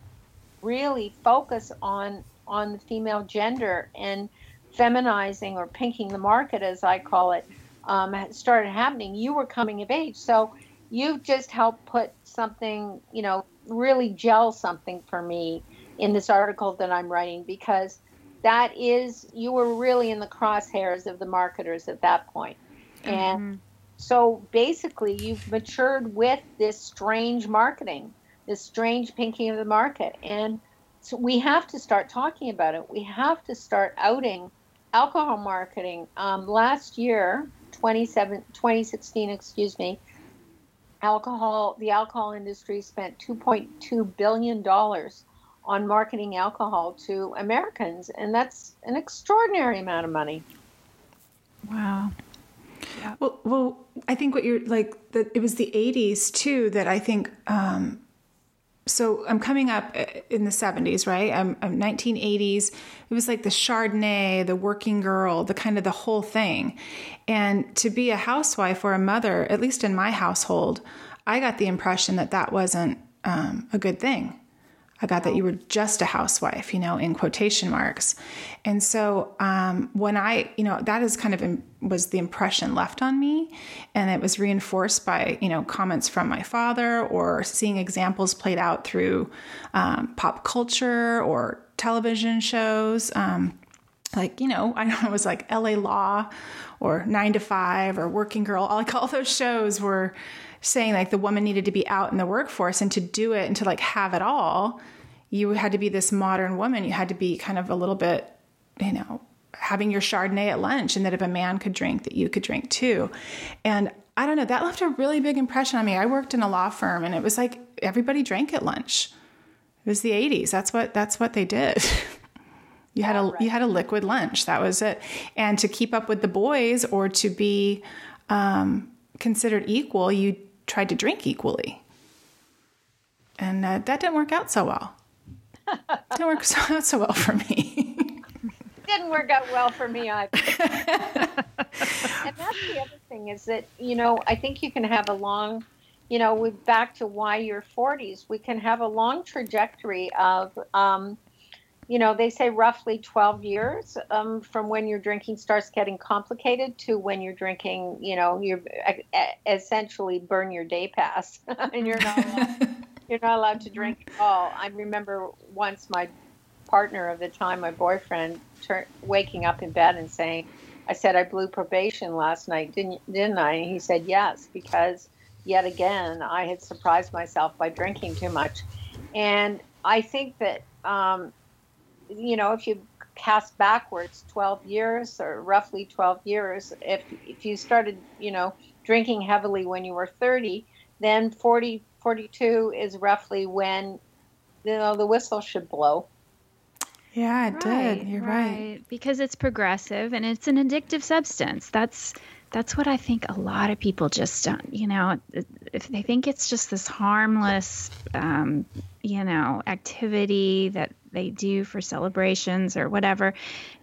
really focus on on the female gender and feminizing or pinking the market, as I call it, um, started happening, you were coming of age. So you've just helped put something, you know, really gel something for me in this article that I'm writing because that is you were really in the crosshairs of the marketers at that point. And mm-hmm. so basically you've matured with this strange marketing, this strange pinking of the market. And so we have to start talking about it. We have to start outing alcohol marketing. Um, last year, 2016, excuse me, alcohol the alcohol industry spent 2.2 billion dollars on marketing alcohol to Americans, and that's an extraordinary amount of money. Wow. Yeah. Well, well, I think what you're like that it was the '80s too that I think. Um, so I'm coming up uh, in the 70s, right? I'm, I'm 1980s. It was like the Chardonnay, the working girl, the kind of the whole thing. And to be a housewife or a mother, at least in my household, I got the impression that that wasn't um, a good thing. I got that you were just a housewife, you know, in quotation marks. And so um, when I, you know, that is kind of in, was the impression left on me, and it was reinforced by you know comments from my father or seeing examples played out through um, pop culture or television shows. Um, like you know, I don't know it was like L.A. Law or Nine to Five or Working Girl. Like all those shows were saying like the woman needed to be out in the workforce and to do it and to like have it all you had to be this modern woman. You had to be kind of a little bit you know having your chardonnay at lunch and that if a man could drink that you could drink too. And i don't know that left a really big impression on me. I worked in a law firm and it was like everybody drank at lunch. It was the 80s that's what that's what they did. You had a you had a liquid lunch. That was it. And to keep up with the boys or to be um, considered equal you tried to drink equally. And uh, that didn't work out so well. didn't work so, out so well for me. didn't work out well for me either. and that's the other thing is that, you know, I think you can have a long, you know, we back to why you're 40s, we can have a long trajectory of, um, you know, they say roughly 12 years um, from when your drinking starts getting complicated to when you're drinking, you know, you're essentially burn your day pass and you're not allowed, you're not allowed to drink at all. I remember once my partner of the time, my boyfriend, tur- waking up in bed and saying, I said, I blew probation last night, didn't, didn't I? And he said, yes, because yet again, I had surprised myself by drinking too much. And I think that um, you know, if you cast backwards 12 years or roughly 12 years, if if you started, you know, drinking heavily when you were 30, then 40 42 is roughly when you know the whistle should blow. Yeah, it right, did. You're right. right. Because it's progressive and it's an addictive substance. That's that's what I think a lot of people just don't, you know, if they think it's just this harmless, um, you know, activity that they do for celebrations or whatever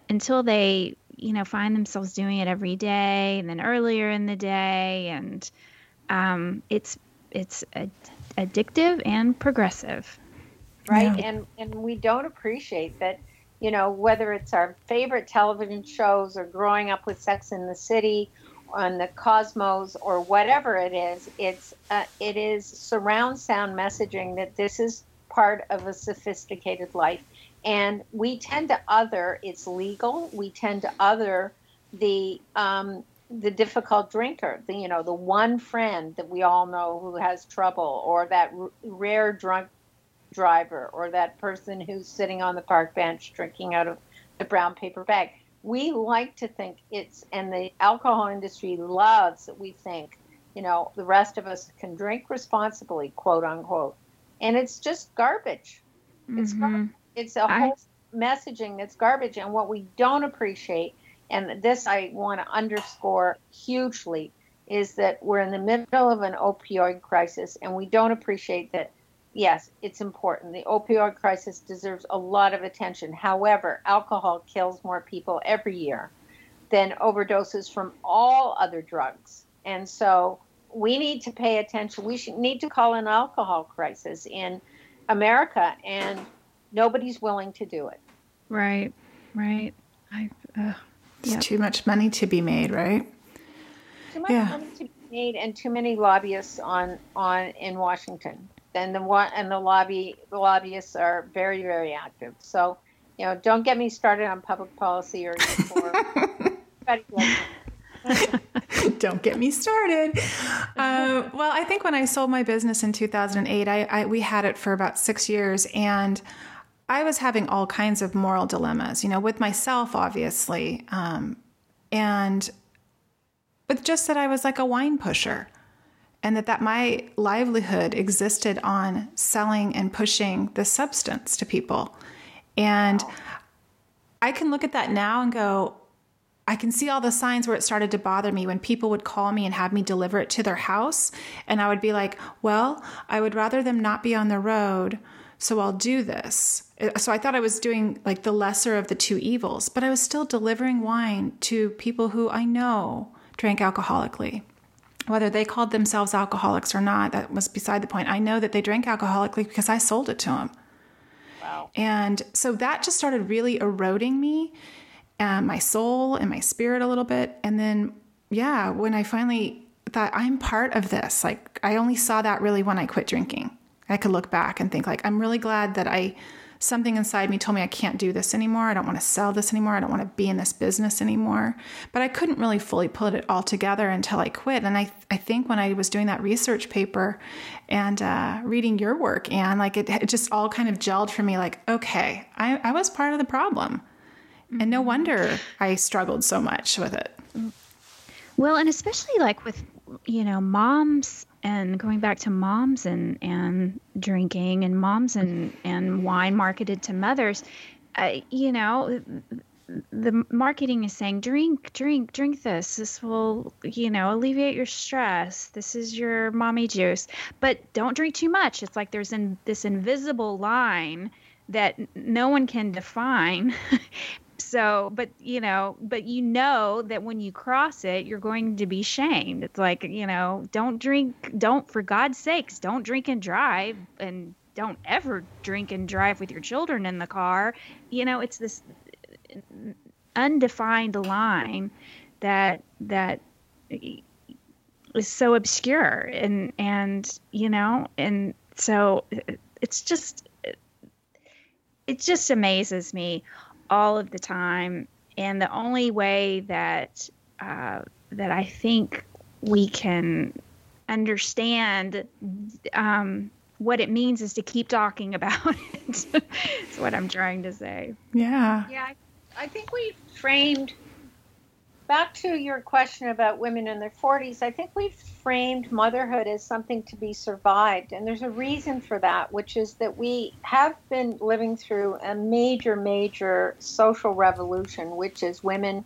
until they you know find themselves doing it every day and then earlier in the day. And um, it's it's ad- addictive and progressive. Right? Yeah. and and we don't appreciate that you know whether it's our favorite television shows or growing up with sex in the city on the cosmos or whatever it is it's uh, it is surround sound messaging that this is part of a sophisticated life. And we tend to other, it's legal, we tend to other the um, the difficult drinker, the you know the one friend that we all know who has trouble, or that r- rare drunk driver, or that person who's sitting on the park bench drinking out of the brown paper bag. We like to think it's, and the alcohol industry loves that we think, you know, the rest of us can drink responsibly, quote unquote and it's just garbage. Mm-hmm. It's garbage. it's a I... whole messaging that's garbage, and what we don't appreciate, and this I want to underscore hugely, is that we're in the middle of an opioid crisis, and we don't appreciate that. Yes, it's important. The opioid crisis deserves a lot of attention. However, alcohol kills more people every year than overdoses from all other drugs. And so we need to pay attention. We should need to call an alcohol crisis in America, and nobody's willing to do it. Right, right. I, uh, it's yep. too much money to be made, right? Too much yeah. money to be made, and too many lobbyists on on in Washington. And the one and the lobby the lobbyists are very very active. So, you know, don't get me started on public policy or. Don't get me started. Uh, well, I think when I sold my business in 2008, I, I, we had it for about six years, and I was having all kinds of moral dilemmas. You know, with myself, obviously, um, and with just that I was like a wine pusher, and that that my livelihood existed on selling and pushing the substance to people, and. I can look at that now and go, I can see all the signs where it started to bother me when people would call me and have me deliver it to their house. And I would be like, well, I would rather them not be on the road. So I'll do this. Uh, so I thought I was doing like the lesser of the two evils, but I was still delivering wine to people who I know drank alcoholically. Whether they called themselves alcoholics or not, that was beside the point. I know that they drank alcoholically because I sold it to them. Wow. And so that just started really eroding me uh, my soul and my spirit a little bit. And then, yeah, when I finally thought I'm part of this, like I only saw that really when I quit drinking. I could look back and think like I'm really glad that I something inside me told me I can't do this anymore. I don't want to sell this anymore. I don't want to be in this business anymore. But I couldn't really fully put it all together until I quit. And I, I think when I was doing that research paper and uh, reading your work, and like it, it, just all kind of gelled for me like, okay, I, I was part of the problem. And no wonder I struggled so much with it. Well, and especially like with, you know, moms and going back to moms and, and drinking and moms and, and wine marketed to mothers, uh, you know, the marketing is saying drink drink drink this. This will you know alleviate your stress. This is your mommy juice. But don't drink too much. It's like there's in this invisible line that no one can define so but you know but you know that when you cross it you're going to be shamed it's like you know don't drink don't for god's sakes don't drink and drive and don't ever drink and drive with your children in the car. You know, it's this undefined line that that is so obscure and and you know and so it's just it just amazes me all of the time and the only way that uh, that I think we can understand um, what it means is to keep talking about it. That's what I'm trying to say. Yeah. Yeah, I, I think we framed back to your question about women in their 40s. I think we've framed motherhood as something to be survived, and there's a reason for that, which is that we have been living through a major, major social revolution, which is women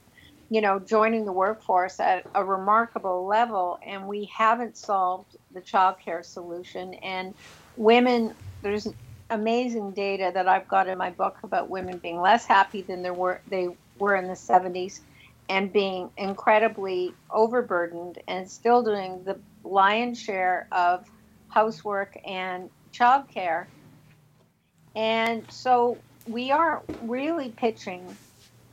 you know, joining the workforce at a remarkable level, and we haven't solved the child care solution. And women, there's amazing data that I've got in my book about women being less happy than were they were in the 70s, and being incredibly overburdened and still doing the lion's share of housework and childcare. And so we are really pitching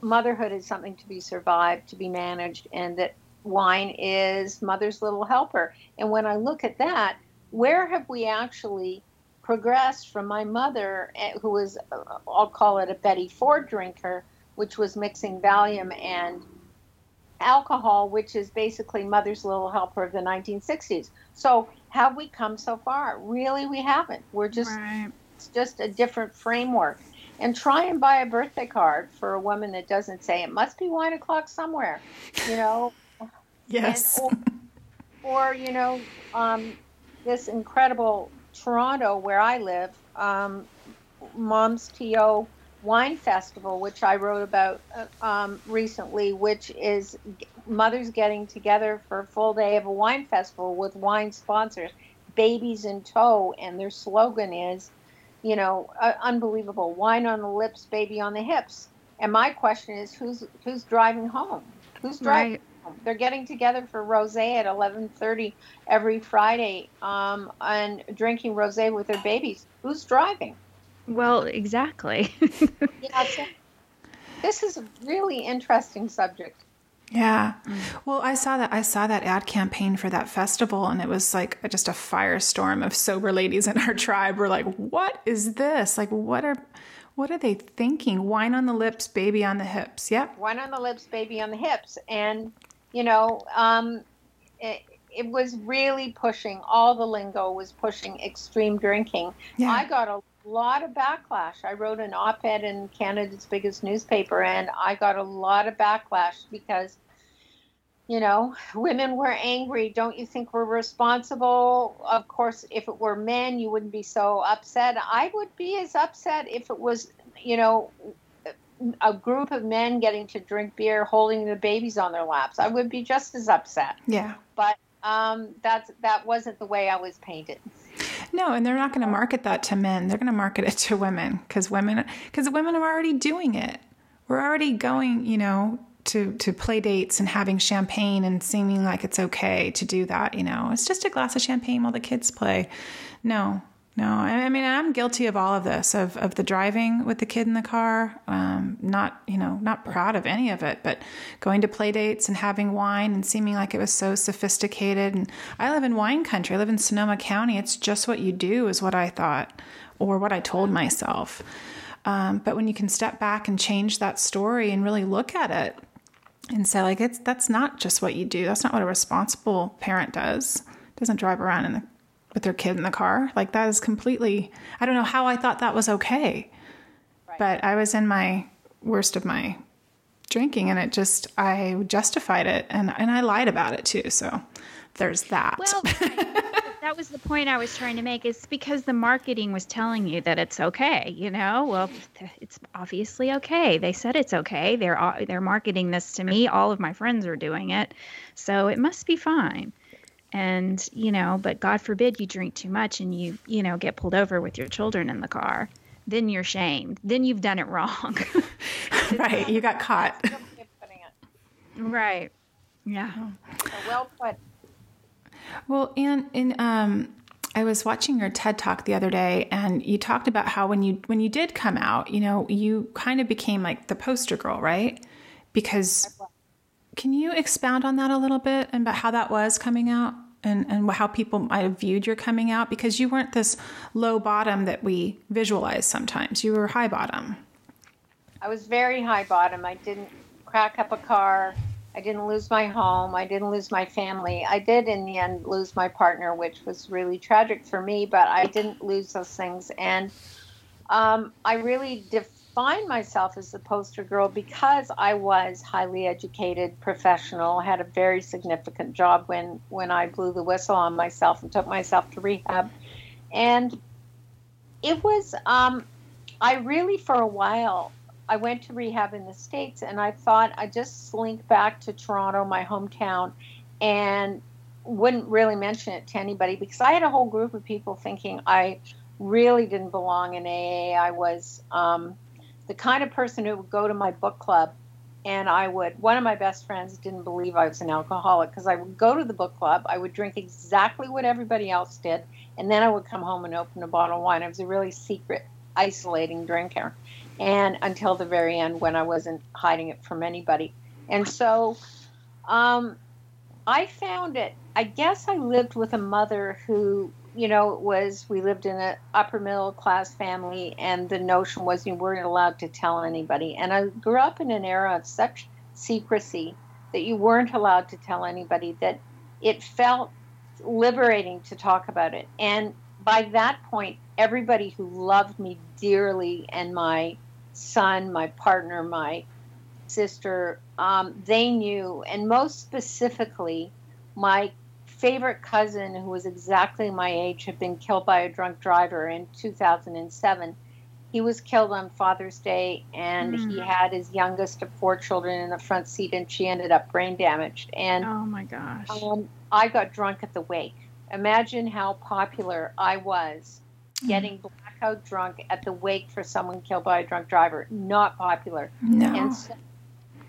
motherhood is something to be survived, to be managed, and that wine is mother's little helper. And when I look at that, where have we actually progressed from my mother, eh, who was, uh, I'll call it a Betty Ford drinker, which was mixing Valium and alcohol, which is basically mother's little helper of the 1960s. So have we come so far? Really, we haven't. We're just, right. it's just a different framework and try and buy a birthday card for a woman that doesn't say it must be wine o'clock somewhere, you know. yes. And, or, or, you know, um, this incredible Toronto where I live, um, Mom's To Wine Festival, which I wrote about uh, um, recently, which is mothers getting together for a full day of a wine festival with wine sponsors, babies in tow, and their slogan is you know, uh, unbelievable. Wine on the lips, baby on the hips. And my question is, who's who's driving home? Who's driving? Right. Home? They're getting together for rosé at 11:30 every Friday, um, and drinking rosé with their babies. Who's driving? Well, exactly. yeah, so this is a really interesting subject. Yeah. Mm. Well, I saw that I saw that ad campaign for that festival and it was like just a firestorm of sober ladies in our tribe were like, "What is this? Like what are what are they thinking? Wine on the lips, baby on the hips." Yep. Wine on the lips, baby on the hips. And you know, um it, it was really pushing all the lingo was pushing extreme drinking. Yeah. I got a lot of backlash. I wrote an op ed in Canada's biggest newspaper, and I got a lot of backlash because, you know, women were angry. Don't you think we're responsible? Of course, if it were men, you wouldn't be so upset. I would be as upset if it was, you know, a group of men getting to drink beer holding the babies on their laps. I would be just as upset. Yeah. But um, that's that wasn't the way I was painted. No, and they're not going to market that to men. They're going to market it to women because women because women are already doing it. We're already going, you know, to to play dates and having champagne and seeming like it's okay to do that. You know, it's just a glass of champagne while the kids play. No, no, I mean I'm guilty of all of this of of the driving with the kid in the car. Um, not you know not proud of any of it, but going to play dates and having wine and seeming like it was so sophisticated. And I live in wine country. I live in Sonoma County. It's just what you do, is what I thought, or what I told myself. Um, but when you can step back and change that story and really look at it and say like it's that's not just what you do. That's not what a responsible parent does. Doesn't drive around in the with their kid in the car. Like that is completely I don't know how I thought that was okay. Right. But I was in my worst of my drinking and it just I justified it and and I lied about it too. So there's that. Well, that was the point I was trying to make. It's because the marketing was telling you that it's okay. You know, well, it's obviously okay. They said it's okay. They're they're marketing this to me. All of my friends are doing it, so it must be fine and you know but god forbid you drink too much and you you know get pulled over with your children in the car then you're shamed. Then you've done it wrong. Right you got caught. Right. Yeah. Well put. Well and in um I was watching your TED talk the other day, and you talked about how when you when you did come out, you know, you kind of became like the poster girl, right? Because can you expound on that a little bit and about how that was coming out and and how people might have viewed your coming out? Because you weren't this low bottom that we visualize sometimes. You were high bottom. I was very high bottom. I didn't crack up a car. I didn't lose my home. I didn't lose my family. I did, in the end, lose my partner, which was really tragic for me, but I didn't lose those things. And um, I really defined myself as the poster girl because I was highly educated, professional, had a very significant job when, when I blew the whistle on myself and took myself to rehab. And it was, um, I really, for a while, I went to rehab in the States and I thought I'd just slink back to Toronto, my hometown, and wouldn't really mention it to anybody because I had a whole group of people thinking I really didn't belong in AA. I was um, the kind of person who would go to my book club and I would, one of my best friends didn't believe I was an alcoholic because I would go to the book club, I would drink exactly what everybody else did, and then I would come home and open a bottle of wine. I was a really secret, isolating drinker and until the very end when I wasn't hiding it from anybody. And so um, I found it. I guess I lived with a mother who, you know, it was we lived in an upper middle class family, and the notion was you weren't allowed to tell anybody. And I grew up in an era of such secrecy that you weren't allowed to tell anybody that it felt liberating to talk about it. And by that point, everybody who loved me dearly and my son, my partner, my sister, um, they knew, and most specifically, my favorite cousin, who was exactly my age, had been killed by a drunk driver in 2007. He was killed on Father's Day, and mm. he had his youngest of four children in the front seat, and she ended up brain damaged. And oh my gosh, um, I got drunk at the wake. Imagine how popular I was, mm. getting blackout drunk at the wake for someone killed by a drunk driver. Not popular. No. And so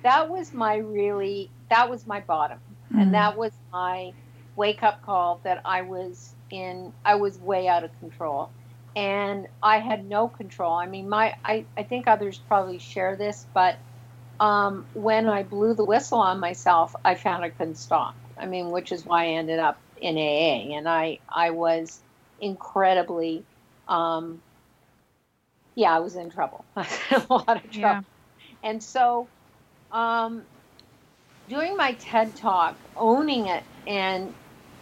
that was my really, that was my bottom. Mm. And that was my wake up call that I was in, I was way out of control. And I had no control. I mean, my, I, I think others probably share this, but um, when I blew the whistle on myself, I found I couldn't stop. I mean, which is why I ended up in AA. And I, I was incredibly um, yeah, I was in trouble. a lot of trouble. Yeah. And so, um, doing my TED talk, owning it, and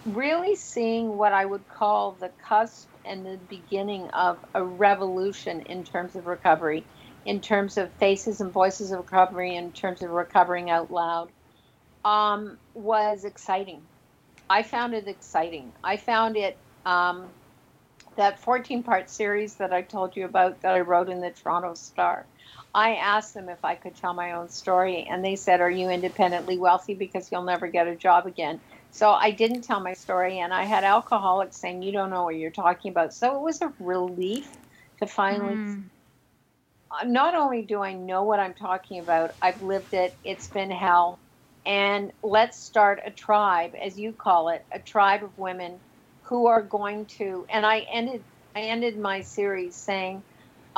really seeing what I would call the cusp and the beginning of a revolution in terms of recovery, in terms of faces and voices of recovery, in terms of recovering out loud, um, was exciting. I found it exciting. I found it um, that 14 part series that I told you about that I wrote in the Toronto Star. I asked them if I could tell my own story, and they said, Are you independently wealthy because you'll never get a job again? So I didn't tell my story, and I had alcoholics saying, You don't know what you're talking about. So it was a relief to finally. Mm. Not only do I know what I'm talking about, I've lived it, it's been hell. And let's start a tribe, as you call it, a tribe of women who are going to and I ended I ended my series saying,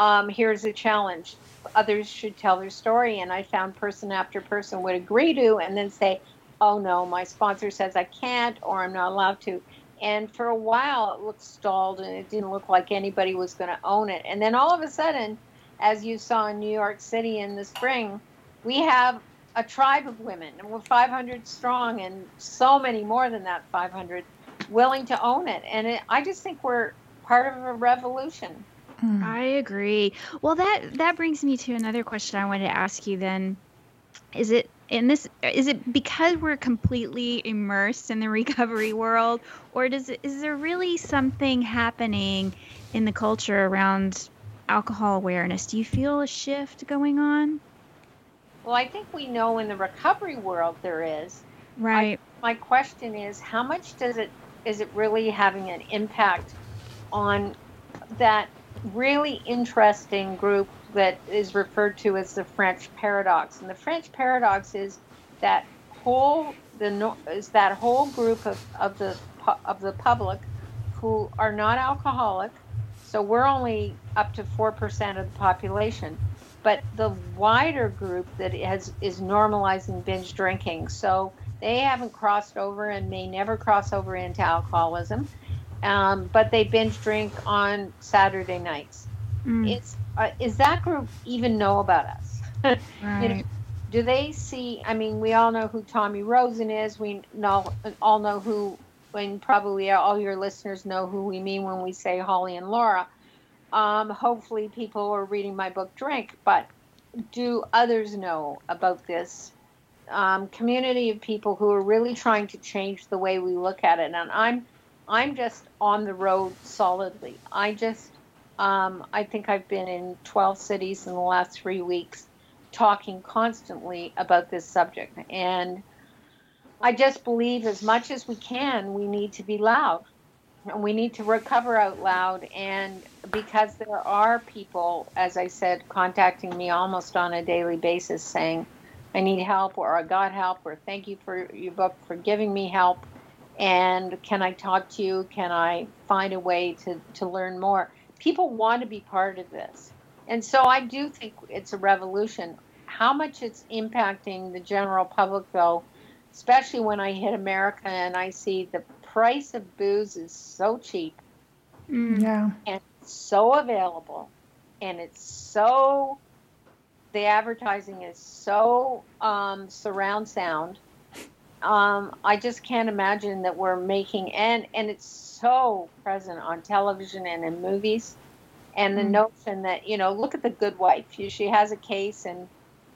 um, here's a challenge. Others should tell their story and I found person after person would agree to and then say, Oh no, my sponsor says I can't or I'm not allowed to. And for a while it looked stalled and it didn't look like anybody was gonna own it. And then all of a sudden, as you saw in New York City in the spring, we have a tribe of women and we're 500 strong and so many more than that 500 willing to own it. And it, I just think we're part of a revolution. Hmm. I agree. Well, that that brings me to another question I wanted to ask you. Then, is it in this? Is it because we're completely immersed in the recovery world, or does it, is there really something happening in the culture around alcohol awareness? Do you feel a shift going on? Well, I think we know in the recovery world there is. Right. I, my question is, how much does it is it really having an impact on that really interesting group that is referred to as the French paradox. And the French paradox is that whole the is that whole group of, of the of the public who are not alcoholic. So we're only up to 4% of the population. But the wider group that has is normalizing binge drinking. So they haven't crossed over and may never cross over into alcoholism. Um, but they binge drink on Saturday nights. Mm. It's uh, is that group even know about us? right. you know, do they see? I mean, we all know who Tommy Rosen is. We know all know who, and probably all your listeners know who we mean when we say Holly and Laura. Um, hopefully, people are reading my book Drink, but do others know about this um, community of people who are really trying to change the way we look at it? And I'm, I'm just on the road solidly. I just, um, I think I've been in 12 cities in the last three weeks talking constantly about this subject. And I just believe as much as we can, we need to be loud. And we need to recover out loud. And because there are people, as I said, contacting me almost on a daily basis saying, I need help, or I got help, or thank you for your book for giving me help. And can I talk to you? Can I find a way to, to learn more? People want to be part of this. And so I do think it's a revolution. How much it's impacting the general public, though, especially when I hit America and I see the price of booze is so cheap. Mm. Yeah. And so available. And it's so, the advertising is so um, surround sound. Um, I just can't imagine that we're making, and, and it's so present on television and in movies. And the mm notion that you know look at the good wife. She has a case and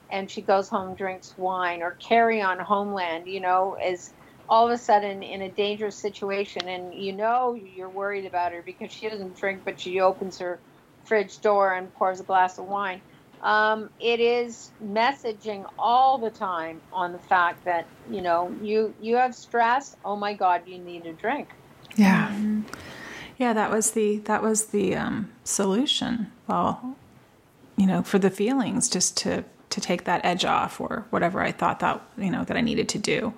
and she goes home drinks wine or carry on homeland you know is all of a sudden in a dangerous situation. And you know you're worried about her because she doesn't drink but she opens her fridge door and pours a glass of wine um, it is messaging all the time on the fact that you know you you have stress oh my god you need a drink yeah mm-hmm. Yeah, that was the that was the um, solution. Well, you know, for the feelings, just to to take that edge off or whatever I thought that you know that I needed to do.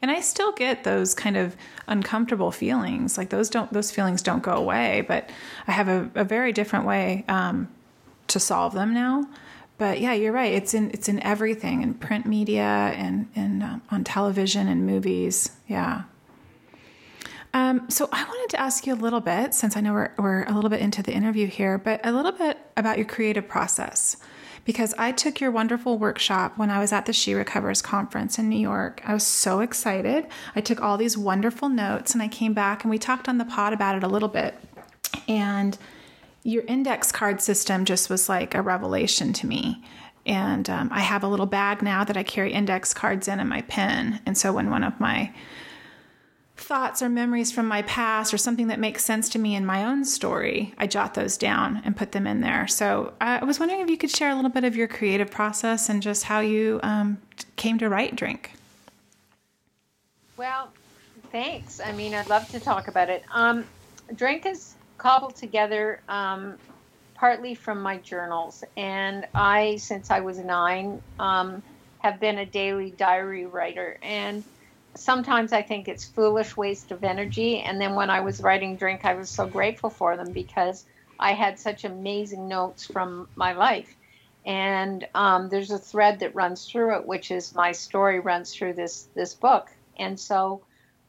And I still get those kind of uncomfortable feelings. Like those don't those feelings don't go away, but I have a, a very different way um, to solve them now. But yeah, you're right. It's in it's in everything in print media and and um, on television and movies. Yeah. Um, so I wanted to ask you a little bit, since I know we're, we're a little bit into the interview here, but a little bit about your creative process. Because I took your wonderful workshop when I was at the She Recovers conference in New York. I was so excited. I took all these wonderful notes and I came back and we talked on the pod about it a little bit. And your index card system just was like a revelation to me. And um, I have a little bag now that I carry index cards in and my pen. And so when one of my thoughts or memories from my past or something that makes sense to me in my own story, I jot those down and put them in there. So I was wondering if you could share a little bit of your creative process and just how you um, came to write Drink. Well, thanks. I mean, I'd love to talk about it. Um, Drink is cobbled together um, partly from my journals. And I, since I was nine, um, have been a daily diary writer. And sometimes I think it's foolish waste of energy. And then when I was writing Drink, I was so grateful for them because I had such amazing notes from my life. And um, there's a thread that runs through it, which is my story runs through this this book. And so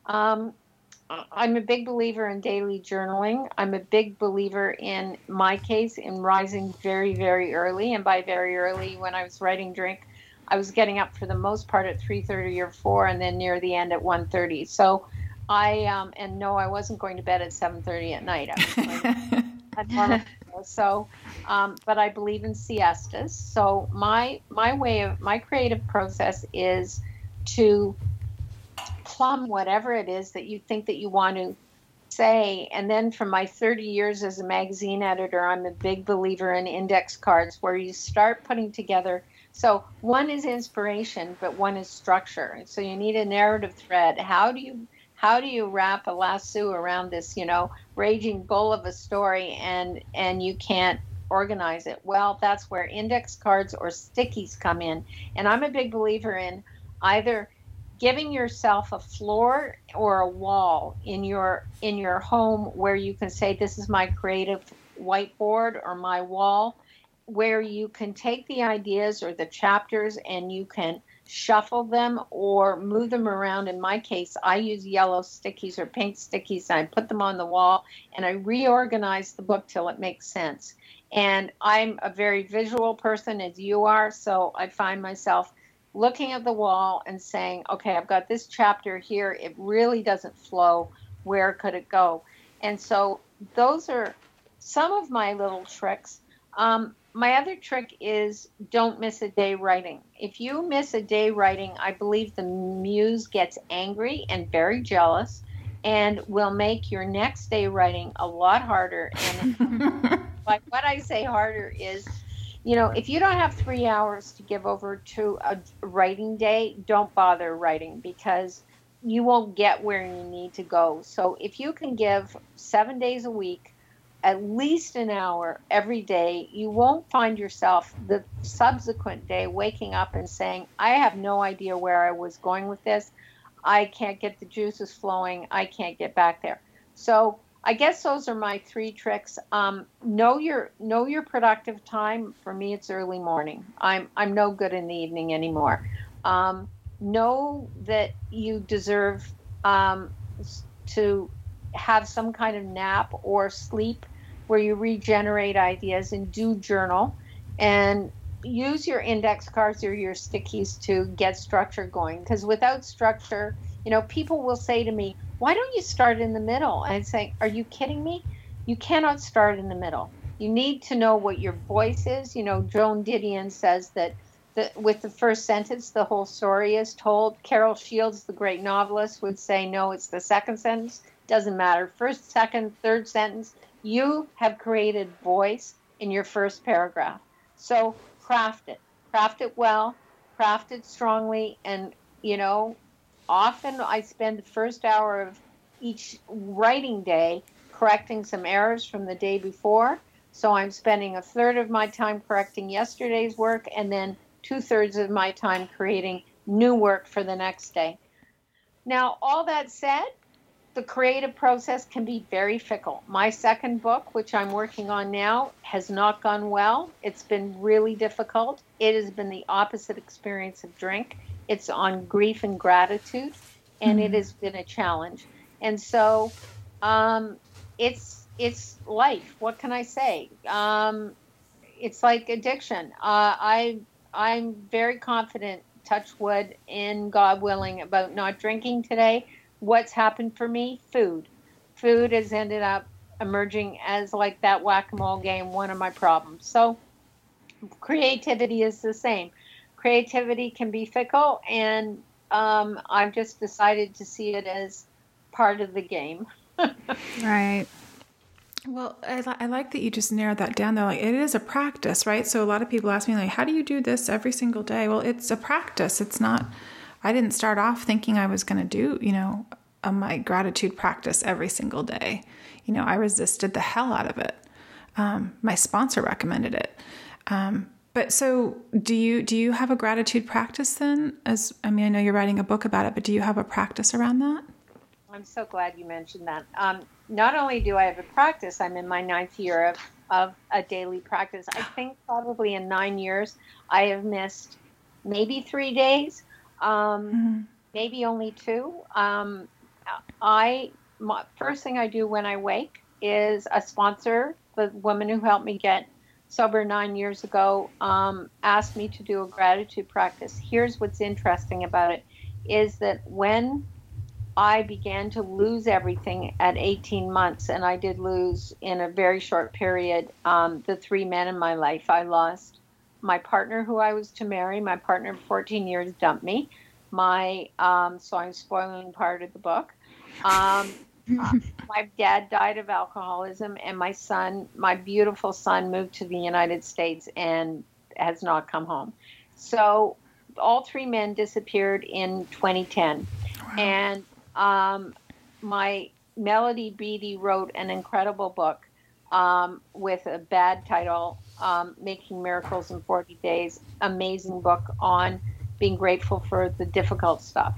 um, I'm a big believer in daily journaling. I'm a big believer in my case in rising very, very early. And by very early, when I was writing Drink, I was getting up for the most part at 3:30 or 4, and then near the end at 1:30. So I um, and no, I wasn't going to bed at 7:30 at night. I was so, um, but I believe in siestas. So my my way of my creative process is to plumb whatever it is that you think that you want to say. And then from my 30 years as a magazine editor, I'm a big believer in index cards where you start putting together so one is inspiration, but one is structure. So you need a narrative thread. How do you how do you wrap a lasso around this, you know, raging bull of a story and and you can't organize it? Well, that's where index cards or stickies come in. And I'm a big believer in either giving yourself a floor or a wall in your in your home where you can say this is my creative whiteboard or my wall where you can take the ideas or the chapters and you can shuffle them or move them around. In my case, I use yellow stickies or pink stickies and I put them on the wall and I reorganize the book till it makes sense. And I'm a very visual person as you are, so I find myself looking at the wall and saying, okay, I've got this chapter here. It really doesn't flow. Where could it go? And so those are some of my little tricks. Um, my other trick is don't miss a day writing. If you miss a day writing, I believe the muse gets angry and very jealous and will make your next day writing a lot harder. And But what I say harder is, you know, if you don't have three hours to give over to a writing day, don't bother writing because you won't get where you need to go. So if you can give seven days a week, at least an hour every day, you won't find yourself the subsequent day waking up and saying, I have no idea where I was going with this. I can't get the juices flowing. I can't get back there. So I guess those are my three tricks. Um, know your know your productive time. For me, it's early morning. I'm I'm no good in the evening anymore. Um, know that you deserve um, to have some kind of nap or sleep where you regenerate ideas and do journal and use your index cards or your stickies to get structure going because without structure you know people will say to me why don't you start in the middle? And I'd say, are you kidding me? You cannot start in the middle. You need to know what your voice is. You know, Joan Didion says that the, with the first sentence, the whole story is told. Carol Shields, the great novelist, would say, no, it's the second sentence. Doesn't matter. First, second, third sentence. You have created voice in your first paragraph. So craft it. Craft it well, craft it strongly, and, you know, often I spend the first hour of each writing day correcting some errors from the day before. So I'm spending a third of my time correcting yesterday's work and then two thirds of my time creating new work for the next day. Now, all that said, the creative process can be very fickle. My second book, which I'm working on now, has not gone well. It's been really difficult. It has been the opposite experience of drink. It's on grief and gratitude, and mm-hmm. it has been a challenge. And so, um, it's it's life. What can I say? Um, it's like addiction. Uh, I I'm very confident, touch wood, in God willing, about not drinking today. What's happened for me? Food. Food has ended up emerging as like that whack-a-mole game, one of my problems. So creativity is the same creativity can be fickle, and um, I've just decided to see it as part of the game. right. Well, I, I, like that you just narrowed that down though. Like it is a practice, right? So a lot of people ask me like, how do you do this every single day? Well, it's a practice. It's not, I didn't start off thinking I was going to do, you know, a, my gratitude practice every single day. You know, I resisted the hell out of it. Um, my sponsor recommended it. Um, but so do you do you have a gratitude practice then? As I mean, I know you're writing a book about it, but do you have a practice around that? I'm so glad you mentioned that. Um, not only do I have a practice, I'm in my ninth year of, of a daily practice. I think probably in nine years, I have missed maybe three days, um, mm-hmm. maybe only two. Um, I my, first thing I do when I wake is a sponsor, the woman who helped me get sober nine years ago, um, asked me to do a gratitude practice. Here's what's interesting about it is that when I began to lose everything at 18 months, and I did lose in a very short period um, the three men in my life. I lost my partner who I was to marry. My partner of 14 years dumped me. My um, so I'm spoiling part of the book. Um, uh, my dad died of alcoholism, and my son, my beautiful son, moved to the United States and has not come home. So all three men disappeared in 2010. Wow. And um, my Melody Beattie wrote an incredible book um, with a bad title, um, Making Miracles in 40 Days. Amazing book on being grateful for the difficult stuff.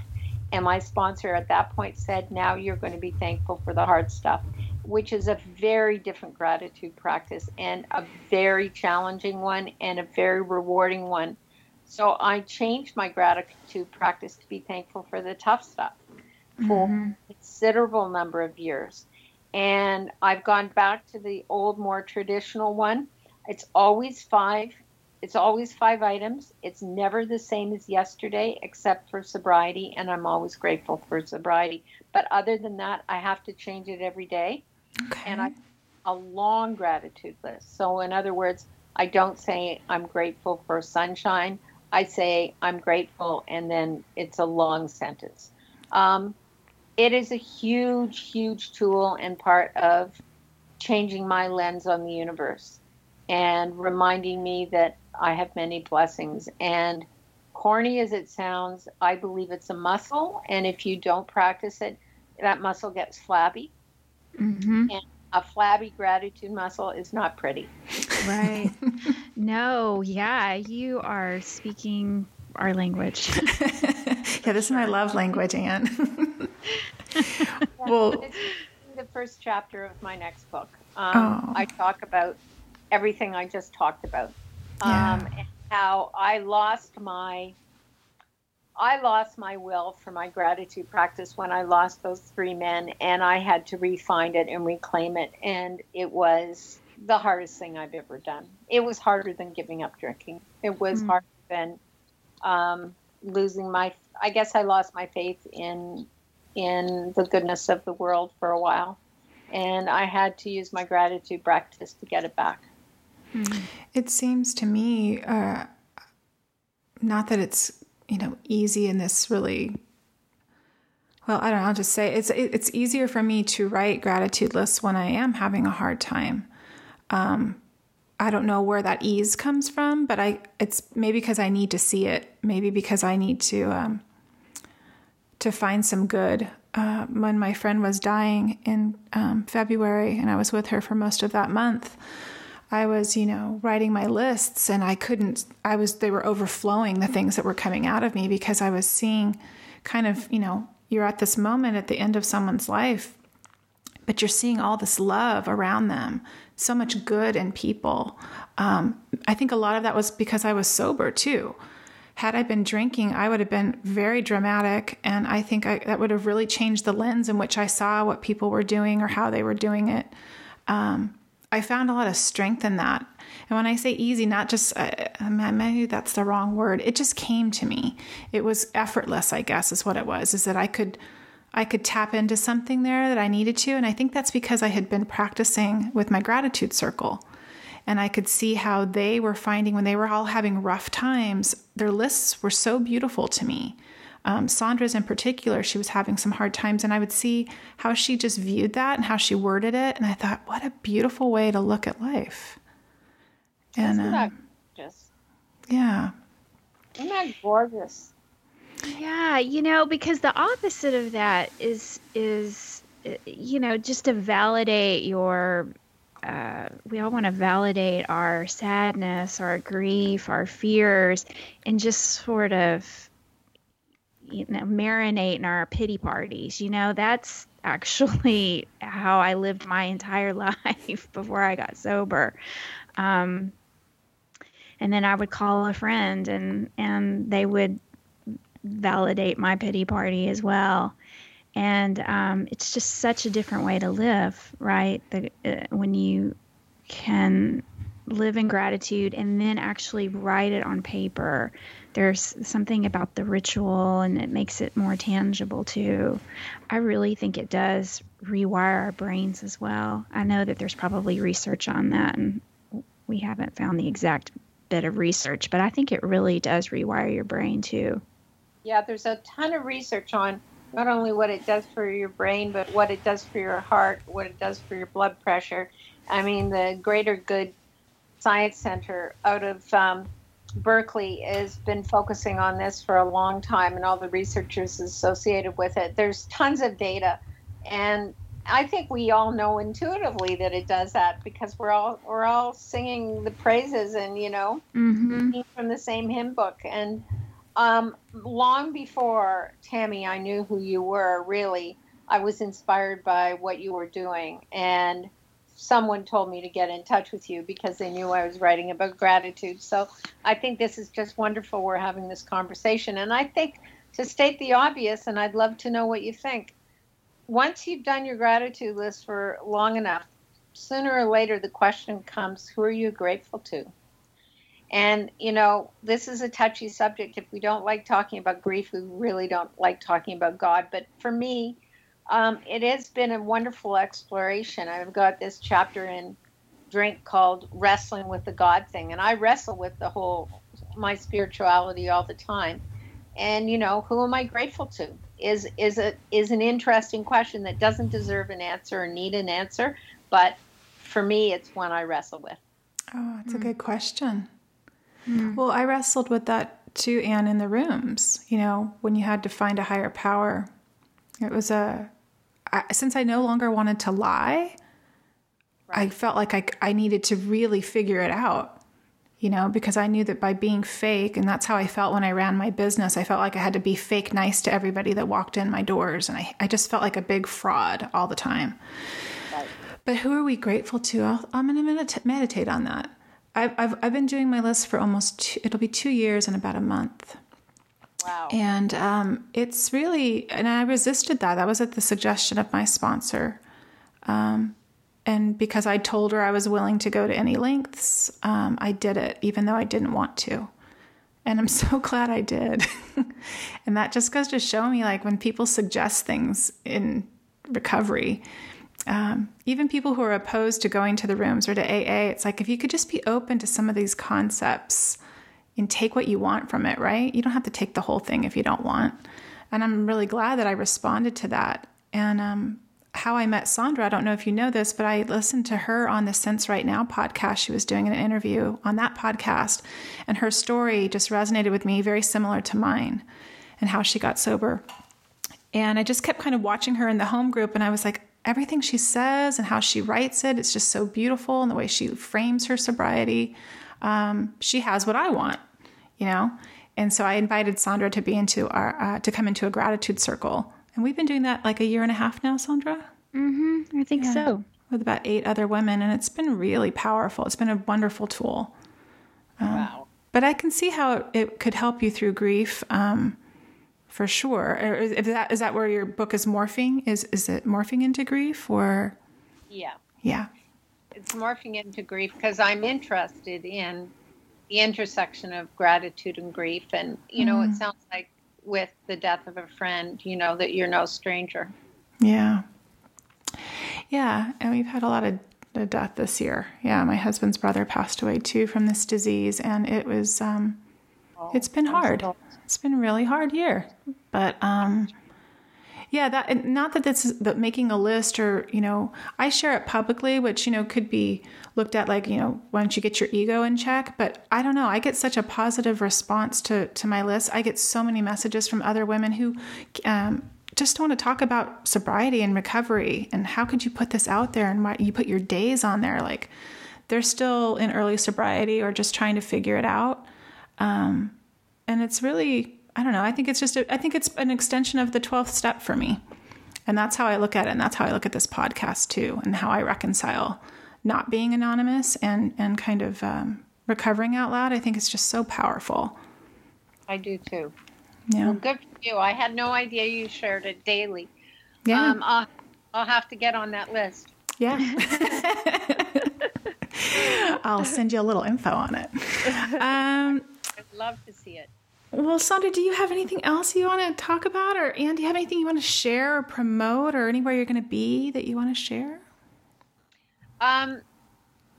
And my sponsor at that point said, Now you're going to be thankful for the hard stuff, which is a very different gratitude practice and a very challenging one and a very rewarding one. So I changed my gratitude practice to be thankful for the tough stuff for mm-hmm. a considerable number of years. And I've gone back to the old, more traditional one. It's always five. It's always five items. It's never the same as yesterday, except for sobriety, and I'm always grateful for sobriety. But other than that, I have to change it every day. Okay. And I a long gratitude list. So in other words, I don't say I'm grateful for sunshine. I say I'm grateful, and then it's a long sentence. Um, it is a huge, huge tool and part of changing my lens on the universe and reminding me that I have many blessings. And corny as it sounds, I believe it's a muscle. And if you don't practice it, that muscle gets flabby. Mm-hmm. And a flabby gratitude muscle is not pretty. Right. no, yeah, you are speaking our language. yeah, this is my love language, Ann. well, the first chapter of my next book. Um, oh. I talk about everything I just talked about. Yeah. Um, and how I lost my I lost my will for my gratitude practice when I lost those three men, and I had to refind it and reclaim it. And it was the hardest thing I've ever done. It was harder than giving up drinking. It was mm. harder than um, losing my. I guess I lost my faith in in the goodness of the world for a while, and I had to use my gratitude practice to get it back. It seems to me, uh, not that it's you know easy in this really. Well, I don't know. I'll just say it's it's easier for me to write gratitude lists when I am having a hard time. Um, I don't know where that ease comes from, but I it's maybe because I need to see it. Maybe because I need to um, to find some good. Uh, when my friend was dying in um, February, and I was with her for most of that month, I was, you know, writing my lists and I couldn't, I was, they were overflowing the things that were coming out of me because I was seeing kind of, you know, you're at this moment at the end of someone's life, but you're seeing all this love around them, so much good in people. Um, I think a lot of that was because I was sober too. Had I been drinking, I would have been very dramatic, and I think I, that would have really changed the lens in which I saw what people were doing or how they were doing it. Um, I found a lot of strength in that. And when I say easy, not just, uh, maybe that's the wrong word. It just came to me. It was effortless, I guess, is what it was, is that I could. I could tap into something there that I needed to. And I think that's because I had been practicing with my gratitude circle. And I could see how they were finding when they were all having rough times, their lists were so beautiful to me um, Sondra's in particular, she was having some hard times, and I would see how she just viewed that and how she worded it, and I thought, what a beautiful way to look at life. And Isn't that uh, Yeah. Isn't that gorgeous? Yeah, you know, because the opposite of that is is you know just to validate your uh, we all want to validate our sadness, our grief, our fears, and just sort of you know, marinate in our pity parties. You know, that's actually how I lived my entire life before I got sober. Um, and then I would call a friend and and they would validate my pity party as well. And um, it's just such a different way to live, right? The, uh, when you can live in gratitude and then actually write it on paper there's something about the ritual and it makes it more tangible too. I really think it does rewire our brains as well. I know that there's probably research on that and we haven't found the exact bit of research, but I think it really does rewire your brain too. Yeah, there's a ton of research on not only what it does for your brain, but what it does for your heart, what it does for your blood pressure. I mean, the Greater Good Science Center out of um, Berkeley has been focusing on this for a long time and all the researchers associated with it. There's tons of data and I think we all know intuitively that it does that because we're all we're all singing the praises and you know mm-hmm. from the same hymn book and um, long before Tammi, I knew who you were. Really, I was inspired by what you were doing, and someone told me to get in touch with you because they knew I was writing about gratitude. So I think this is just wonderful. We're having this conversation, and I think to state the obvious, and I'd love to know what you think. Once you've done your gratitude list for long enough, sooner or later the question comes, who are you grateful to? And, you know, this is a touchy subject. If we don't like talking about grief, we really don't like talking about God. But for me, um, it has been a wonderful exploration. I've got this chapter in Drink called Wrestling with the God thing. And I wrestle with the whole, my spirituality all the time. And, you know, who am I grateful to? Is, is, a, is an interesting question that doesn't deserve an answer or need an answer. But for me, it's one I wrestle with. Oh, it's mm. a good question. Mm. Well, I wrestled with that too, Ann, in the rooms. You know, when you had to find a higher power, it was a. I, since I no longer wanted to lie, right. I felt like I, I needed to really figure it out. You know, because I knew that by being fake, and that's how I felt when I ran my business, I felt like I had to be fake nice to everybody that walked in my doors. And I, I just felt like a big fraud all the time. Right. But who are we grateful to? i am going to meditate on that. I've, I've, I've been doing my list for almost, two, it'll be two years and about a month. And um, it's really, and I resisted that. That was at the suggestion of my sponsor. Um, and because I told her I was willing to go to any lengths, um, I did it, even though I didn't want to. And I'm so glad I did. and that just goes to show me like when people suggest things in recovery, um, even people who are opposed to going to the rooms or to AA, it's like if you could just be open to some of these concepts and take what you want from it, right? You don't have to take the whole thing if you don't want. And I'm really glad that I responded to that. And um, how I met Sondra, I don't know if you know this, but I listened to her on the Sense Right Now podcast. She was doing an interview on that podcast, and her story just resonated with me, very similar to mine, and how she got sober. And I just kept kind of watching her in the home group, and I was like, everything she says and how she writes it, it's just so beautiful. And the way she frames her sobriety, um, she has what I want, you know. And so I invited Sondra to be into our uh, to come into a gratitude circle, and we've been doing that like a year and a half now, Sondra. Mm-hmm. I think yeah. so. With about eight other women, and it's been really powerful. It's been a wonderful tool. Um, wow. But I can see how it, could help you through grief. Um, for sure. Is that is that where your book is morphing? Is is it morphing into grief or? Yeah. Yeah. It's morphing into grief because I'm interested in the intersection of gratitude and grief, and you know, mm. it sounds like with the death of a friend, you know, that you're no stranger. Yeah. Yeah, and we've had a lot of death this year. Yeah, my husband's brother passed away too from this disease, and it was um, oh, it's been hard. It's been a really hard year. But um, yeah, that not that this is but making a list or you know I share it publicly, which you know could be looked at like you know why don't you get your ego in check? But I don't know. I get such a positive response to to my list. I get so many messages from other women who. Um, just want to talk about sobriety and recovery and how could you put this out there and why you put your days on there like they're still in early sobriety or just trying to figure it out um, and it's really I don't know. I think it's just a, I think it's an extension of the 12th step for me. And that's how I look at it and that's how I look at this podcast too and how I reconcile not being anonymous and and kind of um, recovering out loud. I think it's just so powerful. I do too. Yeah. Well, good for you. I had no idea you shared it daily. Yeah. Um, I'll, I'll have to get on that list. Yeah. I'll send you a little info on it. Um, I'd love to see it. Well, Sondra, do you have anything else you want to talk about? Or Ann, do you have anything you want to share or promote or anywhere you're going to be that you want to share? Um,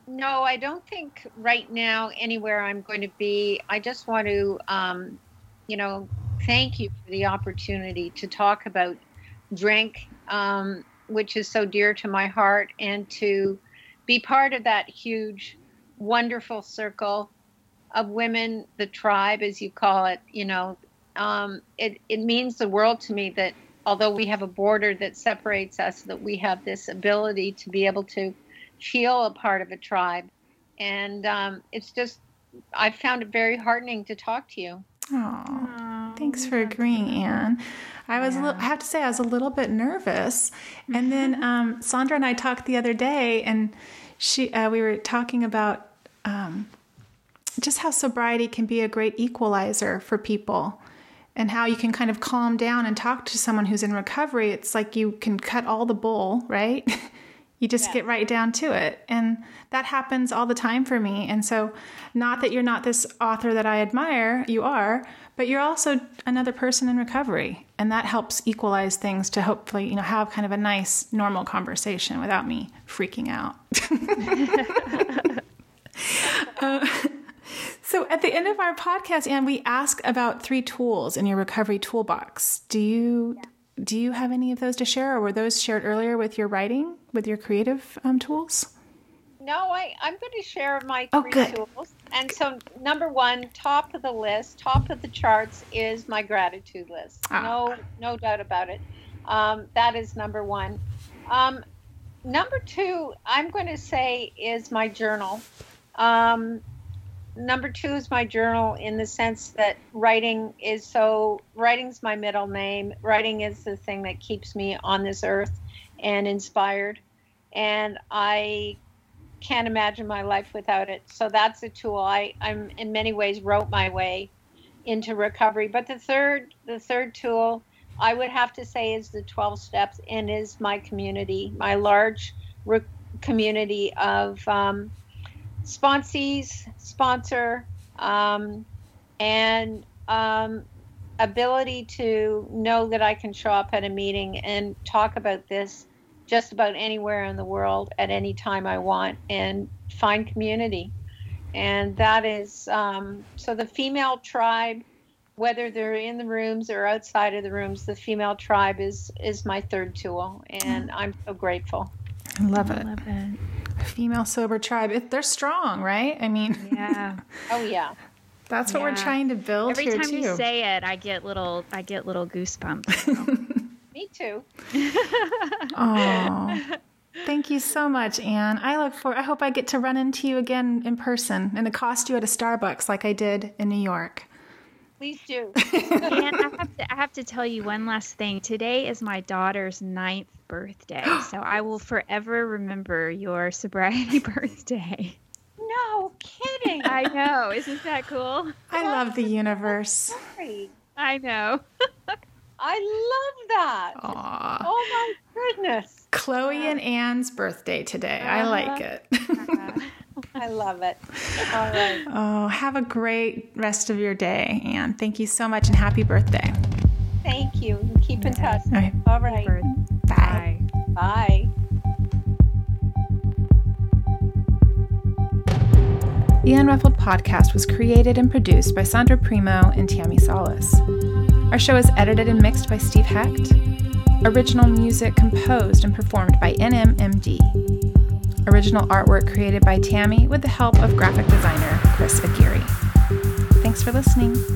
no, I don't think right now anywhere I'm going to be. I just want to, um, you know, thank you for the opportunity to talk about drink, um, which is so dear to my heart, and to be part of that huge, wonderful circle of women, the tribe, as you call it, you know, um, it, it means the world to me that although we have a border that separates us, that we have this ability to be able to feel a part of a tribe. And um, it's just, I found it very heartening to talk to you. Aww. Thanks for agreeing, Ann. I was, yeah. I have to say, I was a little bit nervous. And then um, Sondra and I talked the other day, and she, uh, we were talking about um, just how sobriety can be a great equalizer for people and how you can kind of calm down and talk to someone who's in recovery. It's like you can cut all the bull, right? you just get right down to it. And that happens all the time for me. And so, not that you're not this author that I admire, you are, but you're also another person in recovery. And that helps equalize things to hopefully, you know, have kind of a nice, normal conversation without me freaking out. uh, so at the end of our podcast, Ann, we ask about three tools in your recovery toolbox. Do you do you have any of those to share, or were those shared earlier with your writing, with your creative um, tools? No, I, I'm going to share my oh, three good. tools. And so, number one, top of the list, top of the charts is my gratitude list. Ah. No, no doubt about it. Um, that is number one. Um, number two, I'm going to say is my journal. Um, number two is my journal in the sense that writing is so writing's my middle name. Writing is the thing that keeps me on this earth and inspired. And i can't imagine my life without it. So that's a tool. I i'm in many ways wrote my way into recovery. But the third the third tool i would have to say is the 12 steps and is my community my large re- community of um, sponsees, sponsor, um, and um, ability to know that I can show up at a meeting and talk about this just about anywhere in the world at any time I want and find community. And that is um, so the female tribe, whether they're in the rooms or outside of the rooms, the female tribe is is my third tool, and I'm so grateful. I love it. I love it female sober tribe. It, they're strong, right? I mean, yeah. oh yeah. That's what yeah. we're trying to build Every here time too. you say it, I get little, I get little goosebumps. Me too. oh, thank you so much, Ann. I look for. I hope I get to run into you again in person and accost you at a Starbucks like I did in New York. Please do. and I have, to, I have to tell you one last thing. Today is my daughter's ninth birthday, so I will forever remember your sobriety birthday. No kidding. I know. Isn't that cool? I love the universe. I know. I love that. Aww. Oh my goodness. Chloe and Ann's birthday today. Uh-huh. I like it. uh-huh. I love it. All right. Oh, have a great rest of your day, Ann. Thank you so much and happy birthday. Thank you. Keep in touch. All right. All right. Bye. Bye. The Unruffled podcast was created and produced by Sondra Primo and Tammi Salas. Our show is edited and mixed by Steve Hecht. Original music composed and performed by NMMD. Original artwork created by Tammi with the help of graphic designer Chris Aguirre. Thanks for listening.